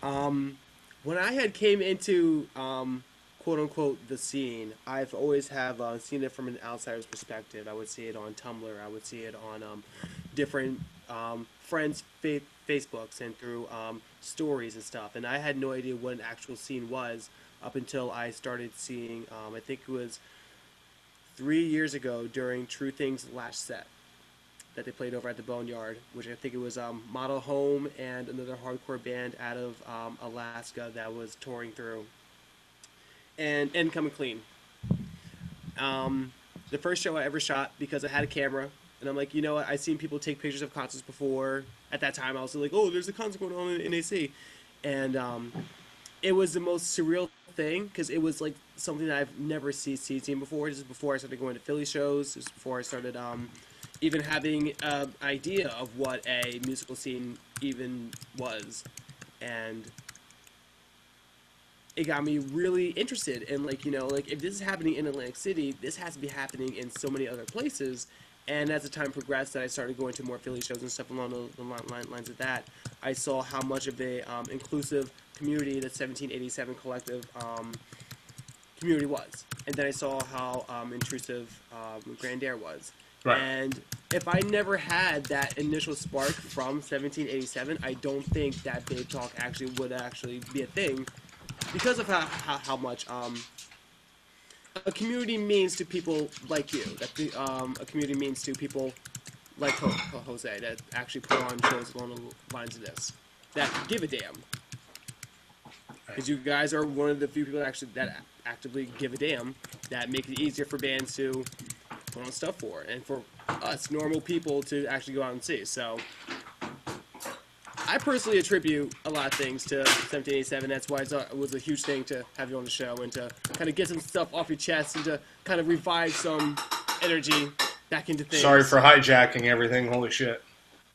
Um, when I had came into um, quote unquote the scene, I've always have uh, seen it from an outsider's perspective. I would see it on Tumblr. I would see it on um, different um, friends' fa- Facebooks and through um, stories and stuff. And I had no idea what an actual scene was up until I started seeing. Um, I think it was three years ago during True Things' last set that they played over at the Boneyard, which I think it was um, Model Home and another hardcore band out of um, Alaska that was touring through. And and Coming Clean. um, the first show I ever shot because I had a camera, and I'm like, you know what? I've seen people take pictures of concerts before. At that time, I was like, oh, there's a concert going on in NAC, and um, it was the most surreal thing because it was like something that I've never seen seen before. This is before I started going to Philly shows. This is before I started um, even having an idea of what a musical scene even was, and it got me really interested in like you know like if this is happening in Atlantic City, this has to be happening in so many other places. And as the time progressed, that I started going to more Philly shows and stuff along the, the lines of that, I saw how much of a um, inclusive community that 1787 collective um, community was, and then I saw how um, intrusive um, Grand Air was. Right. And if I never had that initial spark from 1787, I don't think that Babe Talk actually would actually be a thing because of how, how, how much um, a community means to people like you. That the, um, a community means to people like Jose that actually put on shows along the lines of this, that give a damn. Because you guys are one of the few people that actually that actively give a damn, that make it easier for bands to put on stuff for, and for us normal people to actually go out and see. So I personally attribute a lot of things to 1787. That's why it was a huge thing to have you on the show and to kind of get some stuff off your chest and to kind of revive some energy back into things. Sorry for hijacking everything. Holy shit.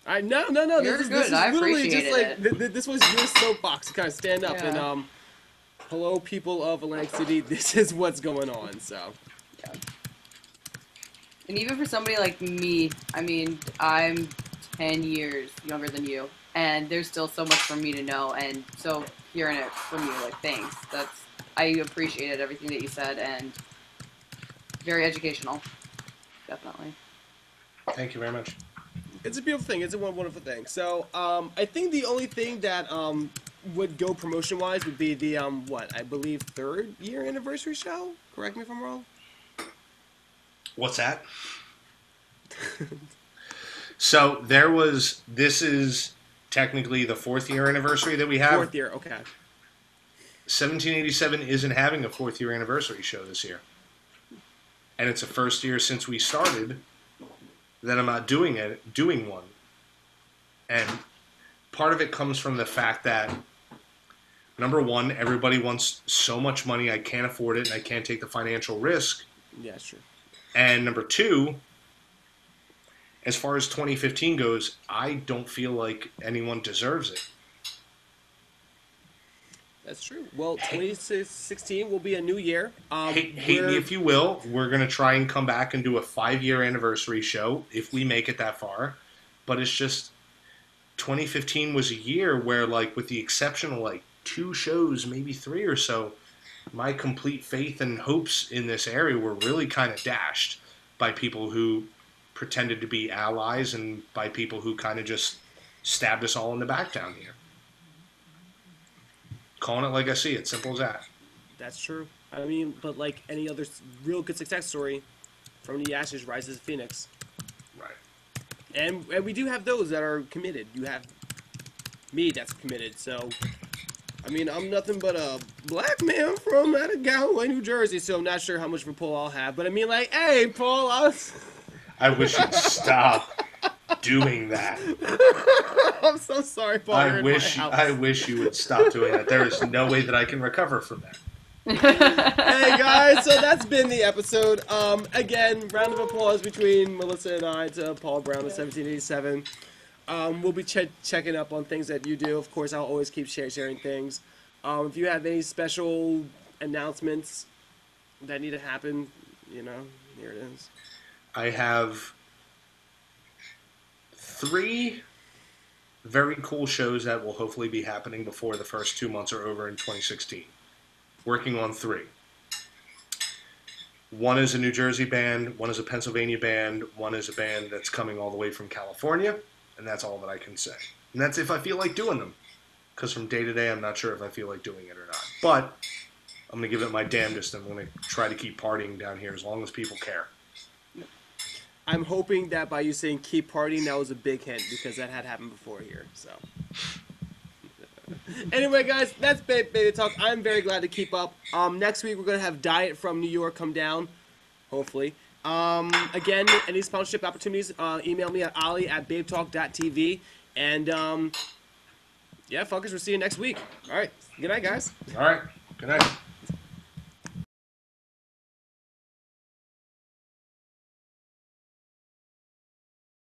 I no no no. You're this is, good. This is literally just like it. th- th- this was your soapbox to kind of stand up and um. Hello, people of Atlantic City. This is what's going on. So Yeah. And even for somebody like me, I mean, I'm 10 years younger than you, and there's still so much for me to know. And so hearing it from you, like, thanks. That's I appreciated everything that you said, and very educational. Definitely. Thank you very much. It's a beautiful thing. It's a wonderful thing. So um, I think the only thing that um would go promotion wise would be the um what I believe third year anniversary show. Correct me if I'm wrong. What's that? so there was. This is technically the fourth year anniversary that we have. Fourth year. Okay. 1787 isn't having a fourth year anniversary show this year. And it's the first year since we started that I'm not doing it, doing one. And part of it comes from the fact that number one, everybody wants so much money, I can't afford it, and I can't take the financial risk. Yeah, true. And number two, as far as 2015 goes, I don't feel like anyone deserves it. That's true. Well, 2016 will be a new year. Um, hate, hate me if you will. We're gonna try and come back and do a five year anniversary show if we make it that far. But it's just 2015 was a year where, like, with the exception of like two shows, maybe three or so, my complete faith and hopes in this area were really kind of dashed by people who pretended to be allies and by people who kind of just stabbed us all in the back down here. Calling it like I see it, simple as that. That's true. I mean, but like any other real good success story, from the ashes rises a phoenix. Right. And, and we do have those that are committed. You have me that's committed. So, I mean, I'm nothing but a black man from out of Galloway, New Jersey. So I'm not sure how much of a pull I'll have. But I mean, like, hey, Paul, I was, I wish you'd stop doing that. I'm so sorry, Paul. I wish you. I wish you would stop doing that. There is no way that I can recover from that. hey guys, so that's been the episode. Um, again, round of applause between Melissa and I to Paul Brown, of 1787. Um, we'll be che- checking up on things that you do. Of course, I'll always keep share- sharing things. Um, if you have any special announcements that need to happen, you know, here it is. I have three very cool shows that will hopefully be happening before the first two months are over in 2016. Working on three. One is a New Jersey band, one is a Pennsylvania band, one is a band that's coming all the way from California, and that's all that I can say. And that's if I feel like doing them. Because from day to day, I'm not sure if I feel like doing it or not. But I'm going to give it my damnedest. And I'm going to try to keep partying down here as long as people care. I'm hoping that by you saying keep partying, that was a big hint because that had happened before here. So. anyway, guys, that's ba- Baby Talk. I'm very glad to keep up. Um, next week we're gonna have Diet from New York come down. hopefully. Um, again, any sponsorship opportunities, uh, email me at ollie at babetalk.tv. And um, yeah, fuckers, we'll see you next week. All right. Good night, guys. All right. Good night.